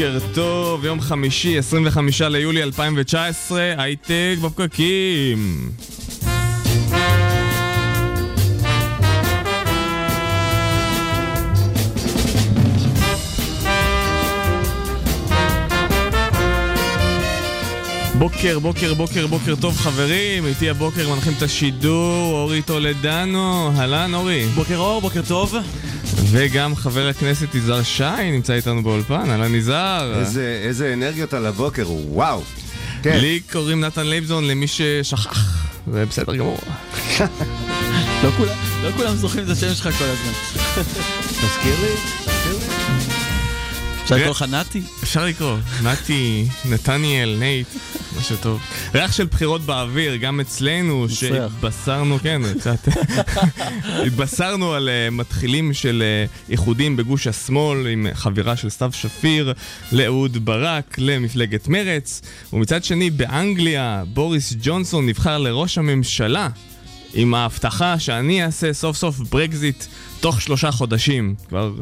בוקר טוב, יום חמישי, 25 ליולי 2019, הייטק בפקקים. בוקר, בוקר, בוקר, בוקר טוב חברים, איתי הבוקר מנחים את השידור, אורי טולדנו, אהלן אורי. בוקר אור, בוקר טוב. וגם חבר הכנסת יזהר שי נמצא איתנו באולפן, אהלן יזהר. איזה, איזה אנרגיות על הבוקר, וואו. כן. לי קוראים נתן לייבזון למי ששכח, זה בסדר גמור. לא כולם, לא כולם זוכרים את השם שלך כל הזמן. תזכיר לי, תזכיר לי. אפשר לקרוא לך נתי? אפשר לקרוא, נתי, נתניאל, נייט, משהו טוב. ריח של בחירות באוויר, גם אצלנו. שהתבשרנו, כן, קצת, התבשרנו על אה, מתחילים של אה, איחודים בגוש השמאל עם חבירה של סתיו שפיר לאהוד ברק, למפלגת מרץ, ומצד שני באנגליה בוריס ג'ונסון נבחר לראש הממשלה עם ההבטחה שאני אעשה סוף סוף ברקזיט תוך שלושה חודשים. כבר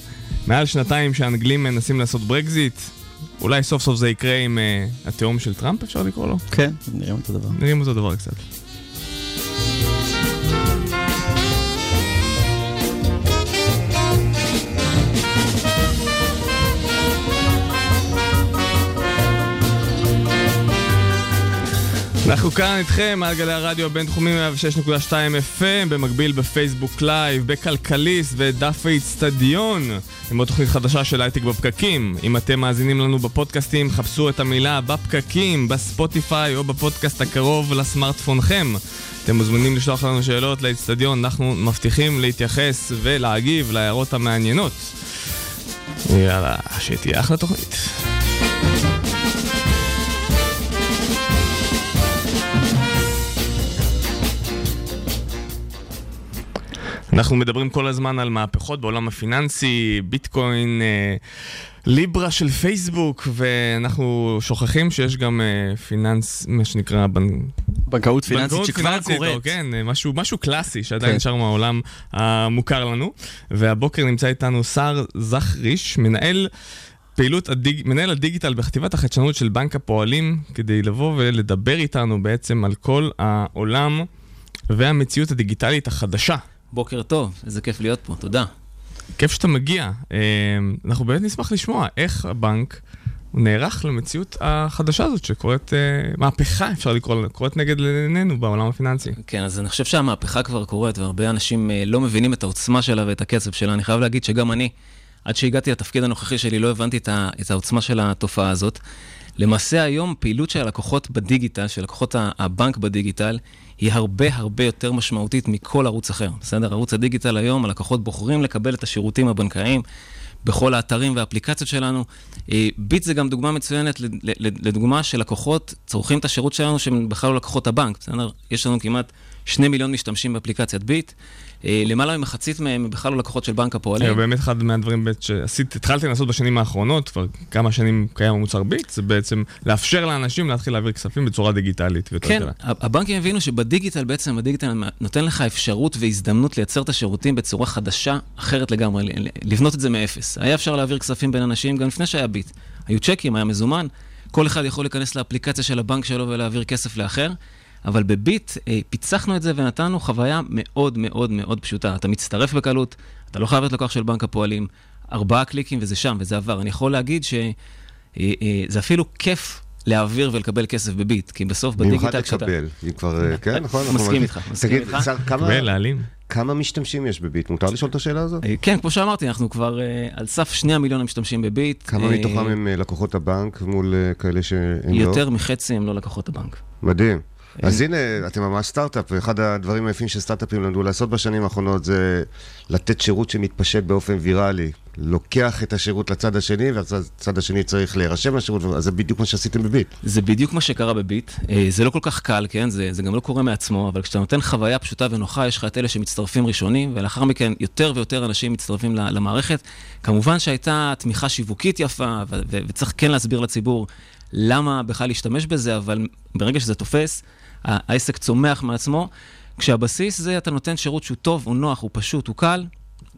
מעל שנתיים שהאנגלים מנסים לעשות ברקזיט, אולי סוף סוף זה יקרה עם אה, התאום של טראמפ, אפשר לקרוא לו? כן, נראים אותו דבר. נראים אותו דבר קצת. אנחנו כאן איתכם על גלי הרדיו הבינתחומי 106.2 FM, במקביל בפייסבוק live, בכלכליסט ודף האיצטדיון, עם עוד תוכנית חדשה של הייטק בפקקים. אם אתם מאזינים לנו בפודקאסטים, חפשו את המילה בפקקים, בספוטיפיי או בפודקאסט הקרוב לסמארטפונכם. אתם מוזמנים לשלוח לנו שאלות לאיצטדיון, אנחנו מבטיחים להתייחס ולהגיב להערות המעניינות. יאללה, שתהיה אחלה תוכנית. אנחנו מדברים כל הזמן על מהפכות בעולם הפיננסי, ביטקוין, אה, ליברה של פייסבוק, ואנחנו שוכחים שיש גם אה, פיננס, מה שנקרא, בנ... בנקאות פיננסית בנקאות שכבר פיננסית, קורית. או, כן, אה, משהו, משהו קלאסי שעדיין כן. נשאר מהעולם המוכר לנו. והבוקר נמצא איתנו שר זכריש, מנהל... פעילות הדיג... מנהל הדיגיטל בחטיבת החדשנות של בנק הפועלים, כדי לבוא ולדבר איתנו בעצם על כל העולם והמציאות הדיגיטלית החדשה. בוקר טוב, איזה כיף להיות פה, תודה. כיף שאתה מגיע. אה, אנחנו באמת נשמח לשמוע איך הבנק נערך למציאות החדשה הזאת שקורית, אה, מהפכה אפשר לקרוא לה, קורית נגד עינינו בעולם הפיננסי. כן, אז אני חושב שהמהפכה כבר קורית, והרבה אנשים אה, לא מבינים את העוצמה שלה ואת הקצב שלה. אני חייב להגיד שגם אני, עד שהגעתי לתפקיד הנוכחי שלי, לא הבנתי את העוצמה של התופעה הזאת. למעשה היום, פעילות של הלקוחות בדיגיטל, של לקוחות הבנק בדיגיטל, היא הרבה הרבה יותר משמעותית מכל ערוץ אחר. בסדר? ערוץ הדיגיטל היום, הלקוחות בוחרים לקבל את השירותים הבנקאיים בכל האתרים והאפליקציות שלנו. אה, ביט זה גם דוגמה מצוינת, לדוגמה שלקוחות צורכים את השירות שלנו שהם בכלל לא לקוחות הבנק, בסדר? יש לנו כמעט שני מיליון משתמשים באפליקציית ביט. אה, למעלה ממחצית מהם הם בכלל לא לקוחות של בנק הפועלים. זה באמת אחד מהדברים באמת שעשית, התחלתי לעשות בשנים האחרונות, כבר כמה שנים קיים המוצר ביט, זה בעצם לאפשר לאנשים להתחיל להעביר כספים בצורה דיגיטלית כן. הבנקים הבינו שבדיגיטל בעצם, הדיגיטל נותן לך אפשרות והזדמנות לייצר את השירותים בצורה חדשה, אחרת לגמרי, לבנות את זה מאפס. היה אפשר להעביר כספים בין אנשים גם לפני שהיה ביט. היו צ'קים, היה מזומן, כל אחד יכול להיכנס לאפליקציה של הבנק שלו ולהעביר כסף לאחר, אבל בביט אה, פיצחנו את זה ונתנו חוויה מאוד מאוד מאוד פשוטה. אתה מצטרף בקלות, אתה לא חייב להיות לקוח של בנק הפועלים, ארבעה קליקים וזה שם, וזה עבר. אני יכול להגיד שזה אפילו כיף להעביר ולקבל כסף בביט, כי בסוף במיוחד בדיגיטל כשאתה... לקבל, אם כבר, אה, כן, נכון? אנחנו מסכים מרגישים- איתך, מסכים תגיד, איתך. שר, כמה- משתמשים יש בביט? מותר לשאול את השאלה הזאת? אה, כן, כמו שאמרתי, אנחנו כבר אה, על סף שני המיליון המשתמשים בביט. כמה אה, מתוכם הם אה, לקוחות הבנק מול אה, כאלה שהם לא? יותר מחצי הם לא לקוחות הבנק. מדהים. אז הנה, אתם ממש סטארט-אפ, ואחד הדברים היפים שסטארט-אפים למדו לעשות בשנים האחרונות זה לתת שירות שמתפשט באופן ויראלי לוקח את השירות לצד השני, והצד השני צריך להירשם לשירות, אז זה בדיוק מה שעשיתם בביט. זה בדיוק מה שקרה בביט. אה, זה לא כל כך קל, כן? זה, זה גם לא קורה מעצמו, אבל כשאתה נותן חוויה פשוטה ונוחה, יש לך את אלה שמצטרפים ראשונים, ולאחר מכן יותר ויותר אנשים מצטרפים למערכת. כמובן שהייתה תמיכה שיווקית יפה, ו- ו- וצריך כן להסביר לציבור למה בכלל להשתמש בזה, אבל ברגע שזה תופס, העסק צומח מעצמו. כשהבסיס זה אתה נותן שירות שהוא טוב, הוא נוח, הוא פשוט, הוא קל,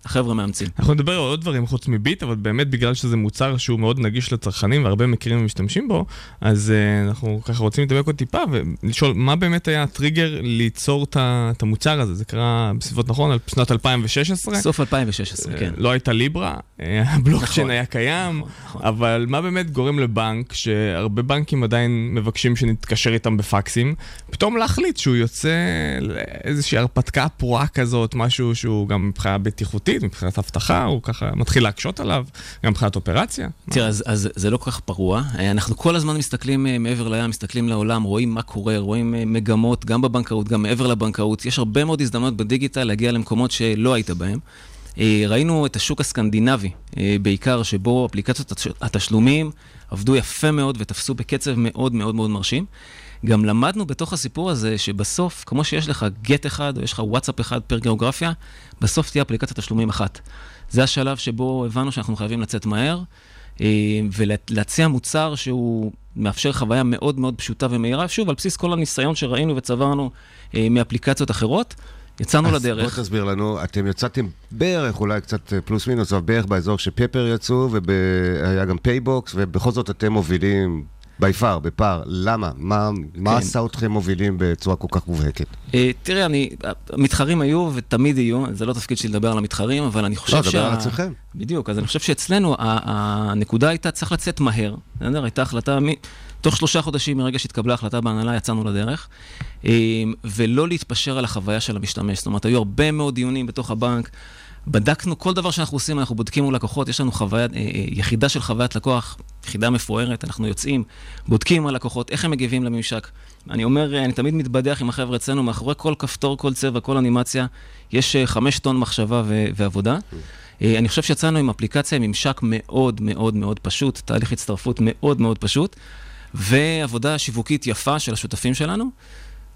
החבר'ה מאמצים. אנחנו נדבר על עוד דברים חוץ מביט, אבל באמת בגלל שזה מוצר שהוא מאוד נגיש לצרכנים והרבה מכירים ומשתמשים בו, אז uh, אנחנו ככה רוצים לדבר עוד טיפה ולשאול מה באמת היה הטריגר ליצור את המוצר הזה? זה קרה בסביבות נכון? על שנת 2016? סוף 2016, כן. לא הייתה ליברה, אה, הבלוקצ'יין נכון. היה קיים, נכון, נכון. אבל מה באמת גורם לבנק, שהרבה בנקים עדיין מבקשים שנתקשר איתם בפקסים, פתאום להחליט שהוא יוצא לאיזושהי הרפתקה פרועה כזאת, משהו שהוא גם מבחינה בטיחותית, מבחינת אבטחה, הוא ככה מתחיל להקשות עליו, גם מבחינת אופרציה. תראה, אז, אז זה לא כל כך פרוע. אה, אנחנו כל הזמן מסתכלים אה, מעבר לים, מסתכלים לעולם, רואים מה קורה, רואים אה, מגמות, גם בבנקאות, גם מעבר לבנקאות. יש הרבה מאוד הזדמנות בדיגיטל להגיע למקומות שלא היית בהם. ראינו את השוק הסקנדינבי, בעיקר, שבו אפליקציות התש- התשלומים עבדו יפה מאוד ותפסו בקצב מאוד מאוד מאוד מרשים. גם למדנו בתוך הסיפור הזה שבסוף, כמו שיש לך גט אחד, או יש לך וואטסאפ אחד פר גיאוגרפיה, בסוף תהיה אפליקציית תשלומים אחת. זה השלב שבו הבנו שאנחנו חייבים לצאת מהר, אה, ולהציע מוצר שהוא מאפשר חוויה מאוד מאוד פשוטה ומהירה, שוב, על בסיס כל הניסיון שראינו וצברנו אה, מאפליקציות אחרות. יצאנו אז לדרך. בוא תסביר לנו, אתם יצאתם בערך, אולי קצת פלוס מינוס, אבל בערך באזור שפפר יצאו, והיה גם פייבוקס, ובכל זאת אתם מובילים by far, בפער. למה? מה, מה כן. עשה אתכם מובילים בצורה כל כך מובהקת? אה, תראה, אני, המתחרים היו ותמיד יהיו, זה לא תפקיד שלי לדבר על המתחרים, אבל אני חושב לא, דבר על עצמכם. בדיוק, אז אני חושב שאצלנו ה- הנקודה הייתה, צריך לצאת מהר, בסדר? הייתה החלטה, מ... תוך שלושה חודשים מרגע שהתקבלה החלטה בהנהלה, יצאנו לדרך, אה, ולא להתפשר על החוויה של המשתמש. זאת אומרת, היו הרבה מאוד דיונים בתוך הבנק. בדקנו כל דבר שאנחנו עושים, אנחנו בודקים מול לקוחות, יש לנו חוויה, אה, אה, יחידה של חוויית לקוח, יחידה מפוארת, אנחנו יוצאים, בודקים עם הלקוחות, איך הם מגיבים לממשק. אני אומר, אה, אני תמיד מתבדח עם החבר'ה אצלנו, מאחורי כל כפתור, כל צבע, כל אנימציה, יש חמש טון מחשבה ו- ועבודה. אני חושב שיצאנו עם אפליקציה עם ממשק מאוד מאוד מאוד פשוט, תהליך הצטרפות מאוד מאוד פשוט, ועבודה שיווקית יפה של השותפים שלנו.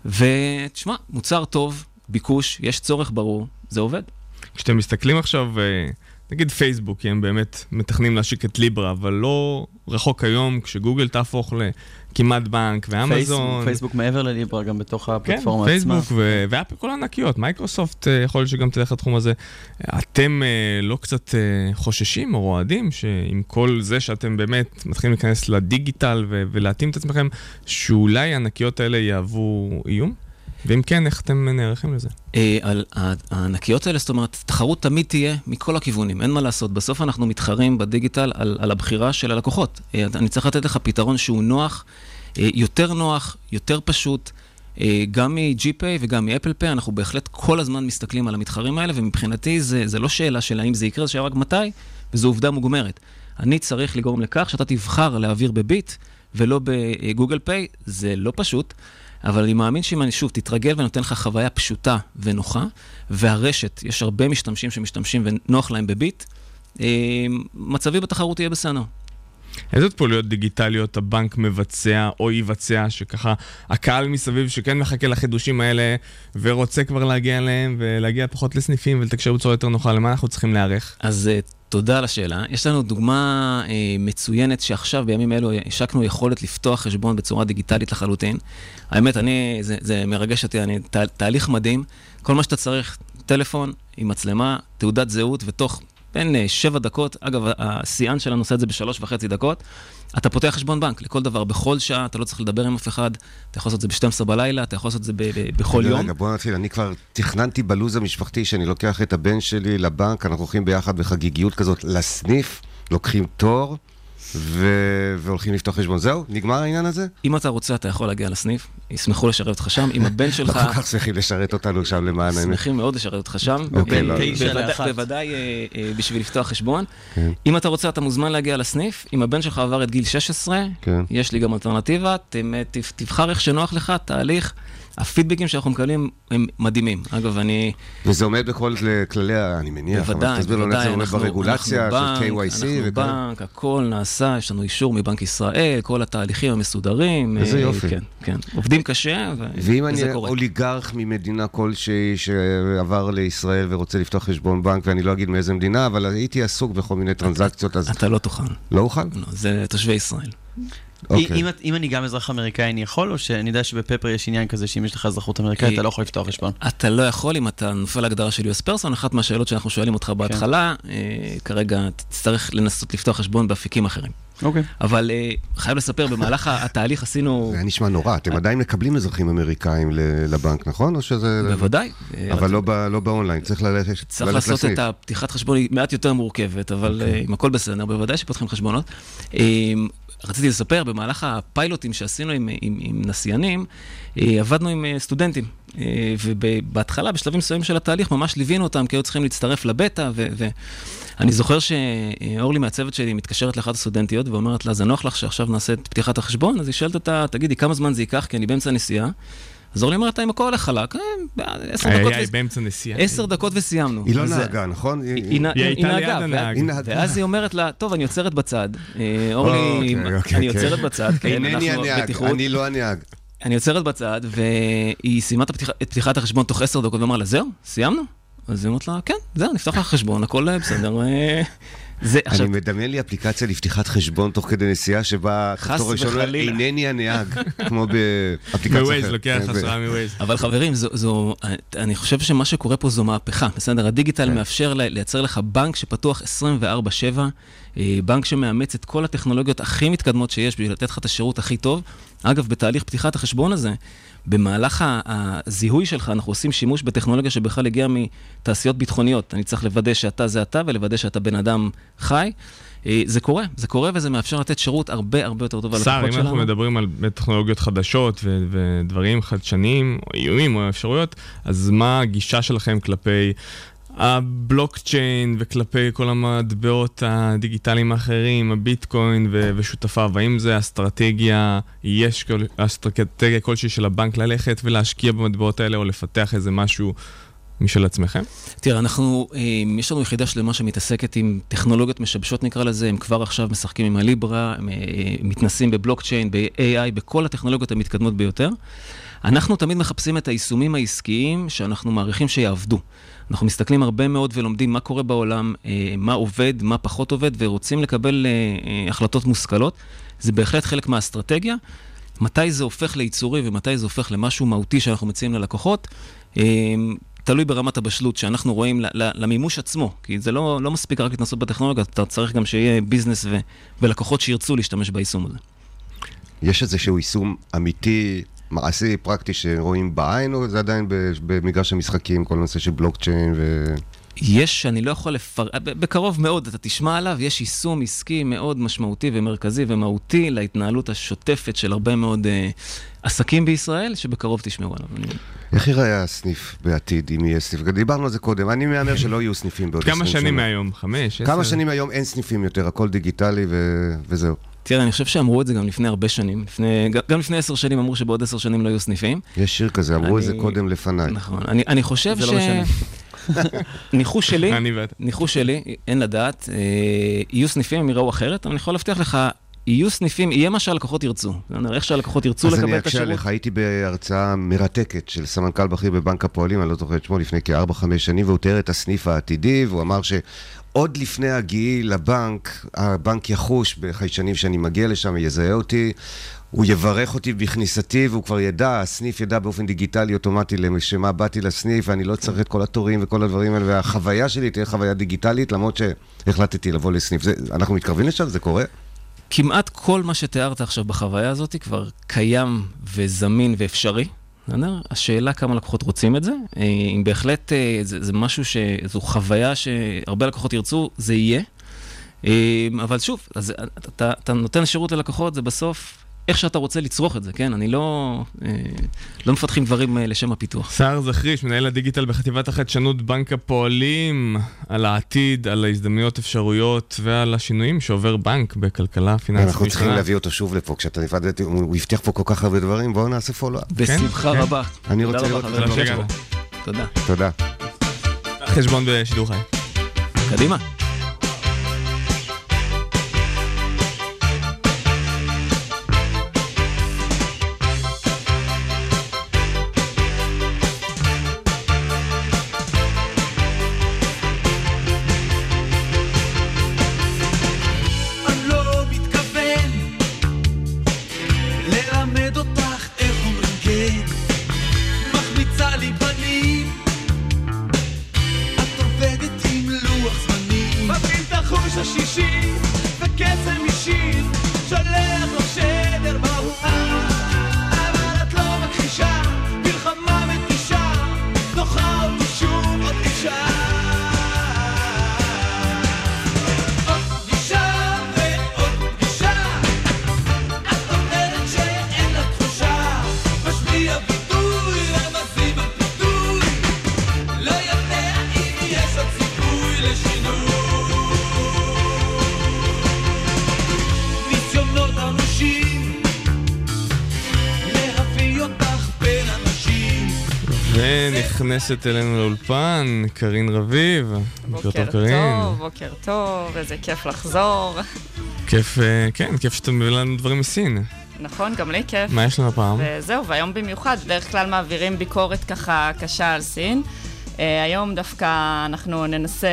ותשמע, מוצר טוב, ביקוש, יש צורך ברור, זה עובד. כשאתם מסתכלים עכשיו, אה, נגיד פייסבוק, כי הם באמת מתכננים להשיק את ליברה, אבל לא רחוק היום, כשגוגל תהפוך לכמעט בנק, פייסבוק, ואמזון. פייסבוק מעבר לליברה, גם בתוך כן, הפלטפורמה עצמה. פייסבוק ו- ואפל כל הענקיות, מייקרוסופט אה, יכול להיות שגם תלך לתחום הזה. אתם אה, לא קצת חוששים או רועדים שעם כל זה שאתם באמת מתחילים להיכנס לדיגיטל ו- ולהתאים את עצמכם, שאולי הענקיות האלה יהוו איום? ואם כן, איך אתם נערכים לזה? אה, על הענקיות האלה, זאת אומרת, תחרות תמיד תהיה מכל הכיוונים, אין מה לעשות. בסוף אנחנו מתחרים בדיגיטל על, על הבחירה של הלקוחות. אה, אני צריך לתת לך פתרון שהוא נוח, אה, יותר נוח, יותר פשוט. גם מ-GPay וגם מ-Apple Pay, אנחנו בהחלט כל הזמן מסתכלים על המתחרים האלה, ומבחינתי זה, זה לא שאלה של האם זה יקרה, זה שאלה רק מתי, וזו עובדה מוגמרת. אני צריך לגרום לכך שאתה תבחר להעביר בביט ולא בגוגל פיי, זה לא פשוט. אבל אני מאמין שאם אני שוב תתרגל ונותן לך חוויה פשוטה ונוחה, והרשת, יש הרבה משתמשים שמשתמשים ונוח להם בביט, אה, מצבי בתחרות יהיה בסדר. איזה פעולות דיגיטליות הבנק מבצע או יבצע, שככה הקהל מסביב שכן מחכה לחידושים האלה ורוצה כבר להגיע אליהם ולהגיע פחות לסניפים ולתקשר בצורה יותר נוחה, למה אנחנו צריכים להיערך? אז uh, תודה על השאלה. יש לנו דוגמה uh, מצוינת שעכשיו, בימים אלו, השקנו יכולת לפתוח חשבון בצורה דיגיטלית לחלוטין. האמת, אני, זה, זה מרגש אותי, אני, תה, תהליך מדהים. כל מה שאתה צריך, טלפון עם מצלמה, תעודת זהות, ותוך בין uh, שבע דקות, אגב, השיאן שלנו עושה את זה בשלוש וחצי דקות, אתה פותח חשבון בנק לכל דבר, בכל שעה, אתה לא צריך לדבר עם אף אחד, אתה יכול לעשות את זה ב-12 בלילה, אתה יכול לעשות את זה בכל רגע, יום. רגע, בוא נתחיל. אני כבר תכננתי בלו"ז המשפחתי שאני לוקח את הבן שלי לבנק, אנחנו הולכים ביחד בחגיגיות כזאת לסניף, לוקחים תור ו... והולכים לפתוח חשבון. זהו? נגמר העניין הזה? אם אתה רוצה, אתה יכול להגיע לסניף, ישמחו לשרת אותך שם. אם הבן לא שלך... כל כך צריכים לשרת אותנו עכשיו למען האמת. שמחים מאוד לשרת אותך שם. אוקיי, אה, לא. בוודאי- לאחת. בוודאי אה, אה, בשביל לפתוח חשבון. כן. אם אתה רוצה, אתה מוזמן להגיע לסניף. אם הבן שלך עבר את גיל 16, כן. יש לי גם אלטרנטיבה. תבחר איך שנוח לך, תהליך. הפידבקים שאנחנו מקבלים הם מדהימים. אגב, אני... וזה עומד בכל כללי, אני מניח, אבל בוודאי, תסביר לנו איך זה עומד ברגולציה של KYC אנחנו וכאלה. בנק, הכל נעשה, יש לנו אישור מבנק ישראל, כל התהליכים המסודרים. איזה אה, יופי. כן, כן. עובדים קשה, ו- ואם אני וזה קורה. אוליגרך ממדינה כלשהי שעבר לישראל ורוצה לפתוח חשבון בנק, ואני לא אגיד מאיזה מדינה, אבל הייתי עסוק בכל מיני טרנזקציות, אז אתה לא תוכל. לא אוכל? לא, זה תושבי ישראל. אוקיי. אם, אם אני גם אזרח אמריקאי אני יכול, או שאני יודע שבפפר יש עניין כזה שאם יש לך אזרחות אמריקאית אה, אתה לא יכול לפתוח חשבון? אתה לא יכול אם אתה נופל להגדרה של US פרסון, אחת מהשאלות שאנחנו שואלים אותך בהתחלה, אה, כרגע תצטרך לנסות לפתוח חשבון באפיקים אחרים. אוקיי. אבל אה, חייב לספר, במהלך התהליך עשינו... זה היה נשמע נורא, אתם עדיין מקבלים אזרחים אמריקאים ל- לבנק, נכון? או שזה... בוודאי. אבל לא ב- לא באונליין, צריך ללכת צריך ללכת לעשות לסניף. את הפתיחת חשבון, היא מעט יותר מורכבת, אבל אוקיי. אה, אם הכל בסדר, בוודאי שפותחים חשבונות. רציתי לספר, במהלך הפיילוטים שעשינו עם, עם, עם נסיינים, אה, עבדנו עם אה, סטודנטים. אה, ובהתחלה, בשלבים מסוימים של התהליך, ממש ליווינו אותם, כי היו צריכים להצטרף לבטא, ואני זוכר שאורלי מהצוות שלי מתקשרת לאחת הסטודנטיות ואומרת לה, זה נוח לך שעכשיו נעשה את פתיחת החשבון? אז היא שואלת אותה, תגידי, כמה זמן זה ייקח? כי אני באמצע נסיעה. אז אורלי אומרת, אם הכל הולך חלק, אה, עשר דקות נסיעה. עשר דקות וסיימנו. היא לא נהגה, נכון? היא- נהגה. ואז היא אומרת לה, טוב, אני עוצרת בצד. אה, אורלי, אוקיי, אוקיי, אני אוקיי. עוצרת בצד, כן, אינני אנחנו הנהג, בטיחות. אני לא הנהג. אני עוצרת בצד, והיא סיימה את פתיחת החשבון תוך עשר דקות, ואמרה לה, זהו, סיימנו? אז היא אומרת לה, כן, זהו, נפתח לך חשבון, הכל אה, בסדר. אה." זה, עכשיו, אני מדמיין לי אפליקציה לפתיחת חשבון תוך כדי נסיעה שבה אומר, וחלילה. אינני הנהג, כמו באפליקציה מווייז, אחרת. לוקח כן, ו- השראה מווייז. אבל חברים, זו, זו, אני חושב שמה שקורה פה זו מהפכה, בסדר? הדיגיטל כן. מאפשר לייצר לך בנק שפתוח 24/7, אה, בנק שמאמץ את כל הטכנולוגיות הכי מתקדמות שיש בשביל לתת לך את השירות הכי טוב. אגב, בתהליך פתיחת החשבון הזה, במהלך הזיהוי שלך, אנחנו עושים שימוש בטכנולוגיה שבכלל הגיעה מתעשיות ביטחוניות. אני צריך לוודא שאתה זה אתה ולוודא שאתה בן אדם חי. אה, זה קורה, זה קורה וזה מאפשר לתת שירות הרבה הרבה יותר טוב שר, ללקוחות אם שלנו. אנחנו מדברים על טכנולוגיות חדשות ו- ודברים חדשניים, או איומים או אפשרויות, אז מה הגישה שלכם כלפי הבלוקצ'יין וכלפי כל המטבעות הדיגיטליים האחרים, הביטקוין ו- ושותפיו? האם זה אסטרטגיה, יש כל- אסטרטגיה כלשהי של הבנק ללכת ולהשקיע במטבעות האלה או לפתח איזה משהו משל עצמכם? תראה, אנחנו, אה, יש לנו יחידה שלמה שמתעסקת עם טכנולוגיות משבשות נקרא לזה, הם כבר עכשיו משחקים עם הליברה, הם אה, מתנסים בבלוקצ'יין, ב-AI, בכל הטכנולוגיות המתקדמות ביותר. אנחנו תמיד מחפשים את היישומים העסקיים שאנחנו מעריכים שיעבדו. אנחנו מסתכלים הרבה מאוד ולומדים מה קורה בעולם, אה, מה עובד, מה פחות עובד, ורוצים לקבל אה, אה, החלטות מושכלות. זה בהחלט חלק מהאסטרטגיה. מתי זה הופך ליצורי ומתי זה הופך למשהו מהותי שאנחנו מציעים ללקוחות. תלוי ברמת הבשלות שאנחנו רואים למימוש עצמו, כי זה לא, לא מספיק רק להתנסות בטכנולוגיה, אתה צריך גם שיהיה ביזנס ו- ולקוחות שירצו להשתמש ביישום הזה. יש איזשהו יישום אמיתי, מעשי, פרקטי, שרואים בעין, או זה עדיין ב- במגרש המשחקים, כל הנושא של בלוקצ'יין ו... יש, אני לא יכול לפרט, בקרוב מאוד אתה תשמע עליו, יש יישום עסקי מאוד משמעותי ומרכזי ומהותי להתנהלות השוטפת של הרבה מאוד אה, עסקים בישראל, שבקרוב תשמעו עליו. אני... איך ייראה הסניף בעתיד, אם יהיה סניף? דיברנו על זה קודם, אני מהמר שלא יהיו סניפים בעוד 20 כמה שנה. שנים מהיום? חמש? כמה? שנים היום אין סניפים יותר, הכל דיגיטלי ו... וזהו. תראה, אני חושב שאמרו את זה גם לפני הרבה שנים. לפני, גם- לפני עשר שנים אמרו שבעוד עשר שנים לא יהיו סניפים. יש שיר כזה, אמרו את זה אני- קודם לפניי. נכון. אני, אני חושב זה ש... לא משנה. ניחוש שלי, אני. ניחוש שלי, אין לדעת, אה, יהיו סניפים, הם יראו אחרת, אבל אני יכול להבטיח לך, יהיו סניפים, יהיה מה שהלקוחות ירצו. איך שהלקוחות ירצו אז לקבל אני את אקשה השירות. עליך, הייתי בהרצאה מרתקת של סמנכ"ל בכיר בבנק הפועלים, אני לא זוכר את שמו, לפני כארבע, חמש שנים, והוא תיאר את הסניף העתידי, והוא אמר שעוד לפני הגיעי לבנק, הבנק יחוש בחיישנים שאני מגיע לשם, יזהה אותי, הוא יברך אותי בכניסתי, והוא כבר ידע, הסניף ידע באופן דיגיטלי אוטומטי לשמה באתי לסניף, ואני לא צריך את כל התורים וכל הדברים האלה, והחוויה שלי תהיה חוויה דיגיטלית, למרות שהחלטתי לבוא לסניף. זה, אנחנו מתקרבים לשם? זה קורה? כמעט כל מה שתיארת עכשיו בחוויה הזאת כבר קיים וזמין ואפשרי. בסדר? השאלה כמה לקוחות רוצים את זה. אה, אם בהחלט אה, זה, זה משהו ש... זו חוויה שהרבה לקוחות ירצו, זה יהיה. אה, אבל שוב, אז אתה, אתה נותן שירות ללקוחות, זה בסוף איך שאתה רוצה לצרוך את זה, כן? אני לא... אה, לא מפתחים דברים אה, לשם הפיתוח. סער זכריש, מנהל הדיגיטל בחטיבת החדשנות בנק הפועלים, על העתיד, על ההזדמנויות, אפשרויות ועל השינויים שעובר בנק בכלכלה פיננסית אנחנו צריכים. להביא אותו שוב לפה, כשאתה נפרדת, הוא הבטיח פה כל כך הרבה דברים, בואו נעשה פולו-אפ. בשמחה כן. רבה. אני רוצה לראות. תודה שהגעת. תודה. תודה. חשבון בשידור חי. קדימה. ונכנסת אלינו לאולפן, קארין רביב. בוקר טוב, קארין. טוב, בוקר טוב, איזה כיף לחזור. כיף, אה, כן, כיף שאתה מביא לנו דברים מסין. נכון, גם לי כיף. מה יש לנו הפעם? וזהו, והיום במיוחד, בדרך כלל מעבירים ביקורת ככה קשה על סין. אה, היום דווקא אנחנו ננסה...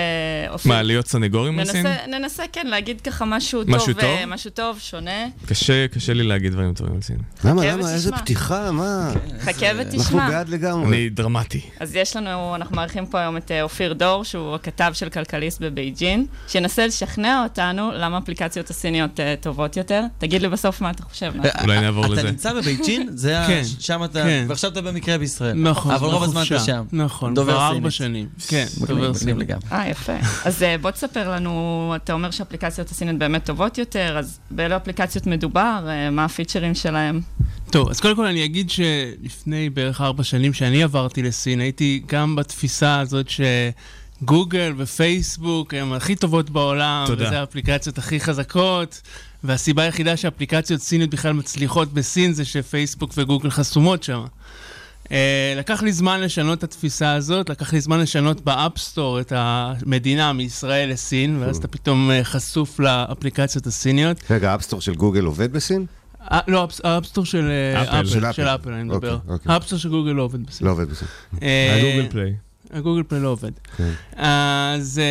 אופיר, מה, להיות סנגורים על סין? ננסה, ננסה, כן, להגיד ככה משהו, משהו טוב, טוב? אה, משהו טוב, שונה. קשה, קשה לי להגיד דברים טובים על סין. למה, חכה למה, איזה ותשמע. פתיחה, מה? חכה אנחנו ותשמע. בעד לגמרי. אני דרמטי. אז יש לנו, אנחנו מארחים פה היום את אה, אופיר דור, שהוא הכתב של כלכליסט בבייג'ין, שינסה לשכנע אותנו למה אפליקציות הסיניות טובות יותר. תגיד לי בסוף מה אתה חושב. אולי נעבור לזה. אתה נמצא בבייג'ין? זה ה... כן, שם אתה... כן. ועכשיו אתה במקרה בישראל. נכון, אבל רוב הזמן. אתה שם. נכון, דובר סינית. ארבע שנים. כן, מגניב, דובר מגניב סינית. לגמרי. אה, יפה. אז אה, בוא תספר לנו, אתה אומר שהאפליקציות הסיניות באמת טובות יותר, אז באילו אפליקציות מדובר, אה, מה הפיצ'רים שלהם? טוב, אז קודם כל אני אגיד שלפני בערך ארבע שנים שאני עברתי לסין, הייתי גם בתפיסה הזאת שגוגל ופייסבוק הם הכי טובות בעולם, תודה. וזה האפליקציות הכי חזקות, והסיבה היחידה שאפליקציות סיניות בכלל מצליחות בסין זה שפייסבוק וגוגל חסומות שם. אה, לקח לי זמן לשנות את התפיסה הזאת, לקח לי זמן לשנות ב App Store את המדינה מישראל לסין, ואז אתה פתאום אה, חשוף לאפליקציות הסיניות. רגע, ה App Store של גוגל עובד בסין? אה, לא, האפס- ה App Store של אה, אפל, של אפל, אני מדבר. אוקיי, אוקיי. האפסטור של גוגל לא עובד בסדר. לא עובד בסין. אה, הגוגל פליי. הגוגל פליי לא עובד. כן. אז אה,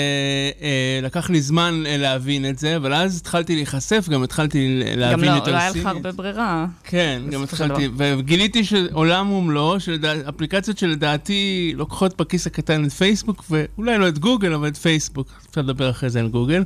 אה, לקח לי זמן אה, להבין את זה, אבל אז התחלתי להיחשף, גם התחלתי ל- גם להבין לא, יותר לא היה לך. הרבה ברירה. כן, גם של התחלתי, וגיליתי שעולם ומלואו, שלדע- אפליקציות שלדעתי לוקחות בכיס הקטן את פייסבוק, ואולי לא את גוגל, אבל את פייסבוק. אפשר לדבר אחרי זה על גוגל.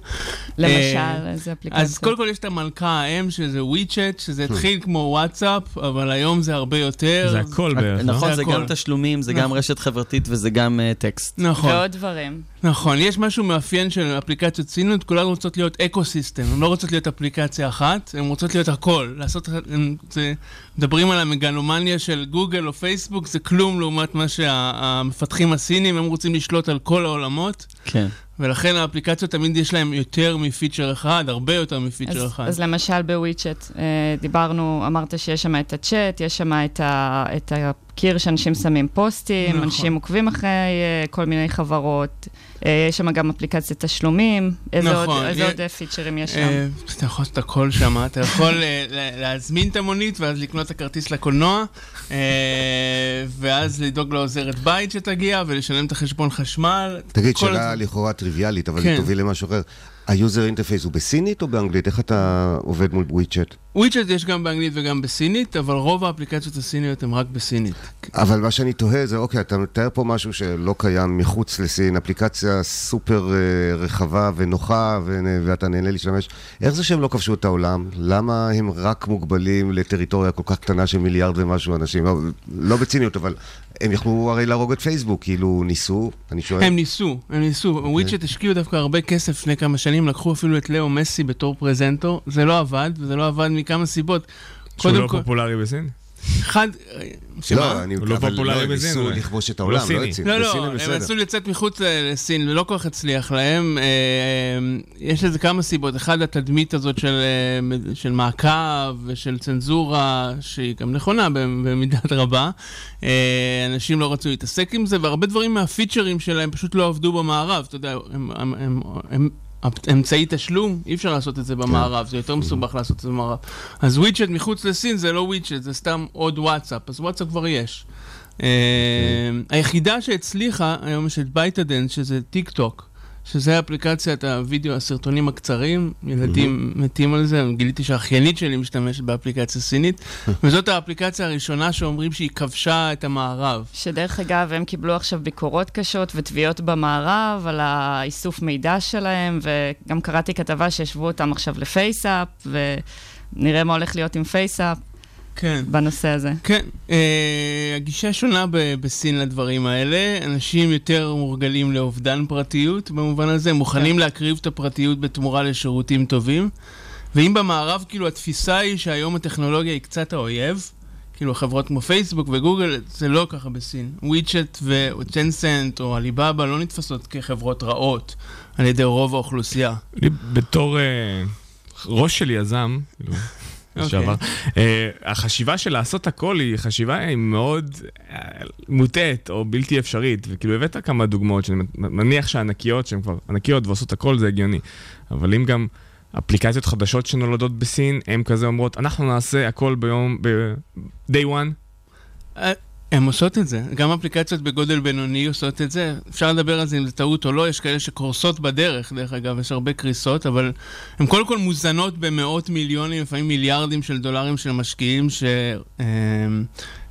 למשל, אה, איזה אפליקציות? אז קודם כל יש את המלכה האם, שזה וויצ'ט, שזה התחיל כמו וואטסאפ, אבל היום זה הרבה יותר. זה הכל בערך, לא? נכון, זה. גם תשלומים, זה גם נכון. רשת חברתית וזה גם אה, טקסט. נכון. ועוד דברים. נכון, יש משהו מאפיין של אפליקציות סיניות, כולן רוצות להיות ecosystem, הן לא רוצות להיות אפליקציה אחת, הן רוצות להיות הכל. לעשות, הם, זה, מדברים על המגלומניה של גוגל או פייסבוק, זה כלום לעומת מה שהמפתחים הסינים, הם רוצים לשלוט על כל העולמות, כן. ולכן האפליקציות תמיד יש להם יותר מפיצ'ר אחד, הרבה יותר מפיצ'ר אז, אחד. אז למשל בוויצ'ט, אה, דיברנו, אמרת שיש שם את הצ'אט, יש שם את, ה, את הקיר שאנשים שמים פוסטים, נכון. אנשים עוקבים אחרי אה, כל מיני חברות, אה, יש שם גם אפליקציית תשלומים, איזה נכון, עוד, איזה עוד אה, פיצ'רים יש שם? אה, אתה יכול לעשות את הכל שם, אתה יכול אה, לה- להזמין את המונית ואז לקנות את הכרטיס לקולנוע, אה, ואז לדאוג לעוזרת בית שתגיע ולשלם את החשבון חשמל. תגיד, שאלה הזמן. לכאורה טריוויאלית, אבל כן. היא תוביל למשהו אחר. ה user interface הוא בסינית או באנגלית? איך אתה עובד מול וויצ'ט? וויצ'ט יש גם באנגלית וגם בסינית, אבל רוב האפליקציות הסיניות הן רק בסינית. אבל מה שאני תוהה זה, אוקיי, אתה מתאר פה משהו שלא קיים מחוץ לסין, אפליקציה סופר אה, רחבה ונוחה, ו- ואתה נהנה להשתמש. איך זה שהם לא כבשו את העולם? למה הם רק מוגבלים לטריטוריה כל כך קטנה של מיליארד ומשהו אנשים? לא- לא בציניות, אבל הם יכלו הרי להרוג את פייסבוק, כאילו ניסו, אני שואל. הם ניסו, הם ניסו. וויצ'ט השקיעו דווקא הרבה כסף לפני כמה שנים, לקחו אפילו את לאו מסי בתור פרזנטור, זה לא עבד, וזה לא עבד מכמה סיבות. שהוא לא כל- פופולרי בסין? אחד... לא, אני... הוא לא פופולרי הם בסין, ניסו. לכבוש את לא העולם. לא את סין. לא, לא, הם. רצו לצאת מחוץ ל- לסין ולא כל כך הצליח להם. אה, יש לזה כמה סיבות. אחד, התדמית הזאת של, אה, מעקב ושל צנזורה, שהיא גם נכונה במידת רבה. אה, אנשים לא רצו להתעסק עם זה, והרבה דברים מהפיצ'רים שלהם פשוט לא עבדו במערב. אתה יודע, הם... אמצעי תשלום, אי אפשר לעשות את זה במערב, זה יותר מסובך לעשות את זה במערב. אז וויצ'ט מחוץ לסין זה לא וויצ'ט, זה סתם עוד וואטסאפ, אז וואטסאפ כבר יש. אה, היחידה שהצליחה היום יש את בייטדנס, שזה טיק טוק, שזה אפליקציית הווידאו, הסרטונים הקצרים, ילדים מתים על זה, גיליתי שהאחיינית שלי משתמשת באפליקציה סינית, וזאת האפליקציה הראשונה שאומרים שהיא כבשה את המערב. שדרך אגב, הם קיבלו עכשיו ביקורות קשות ותביעות במערב על האיסוף מידע שלהם, וגם קראתי כתבה שהשוו אותם עכשיו לפייסאפ, ונראה מה הולך להיות עם פייסאפ כן. בנושא הזה. כן, אה, הגישה שונה ב- בסין לדברים האלה. אנשים יותר מורגלים לאובדן פרטיות במובן הזה, הם מוכנים להקריב את הפרטיות בתמורה לשירותים טובים. ואם במערב, כאילו, התפיסה היא שהיום הטכנולוגיה היא קצת האויב, כאילו חברות כמו פייסבוק וגוגל, זה לא ככה בסין. וויצ'ט וטנסנט או עליבאבא לא נתפסות כחברות רעות על ידי רוב האוכלוסייה. בתור אה, ראש של יזם, כאילו. לשעבר, אה, החשיבה של לעשות הכל היא חשיבה היא מאוד אה, מוטעת או בלתי אפשרית, וכאילו הבאת כמה דוגמאות שאני מניח שהענקיות שהן כבר ענקיות ועושות הכל זה הגיוני, אבל אם גם אפליקציות חדשות שנולדות בסין, הן כזה אומרות, אנחנו נעשה הכל ביום, ב day one, אה, הן עושות את זה, גם אפליקציות בגודל בינוני עושות את זה. אפשר לדבר על זה אם זה טעות או לא, יש כאלה שקורסות בדרך, דרך אגב, יש הרבה קריסות, אבל הן קודם כל מוזנות במאות מיליונים, לפעמים מיליארדים של דולרים של משקיעים ש... אה,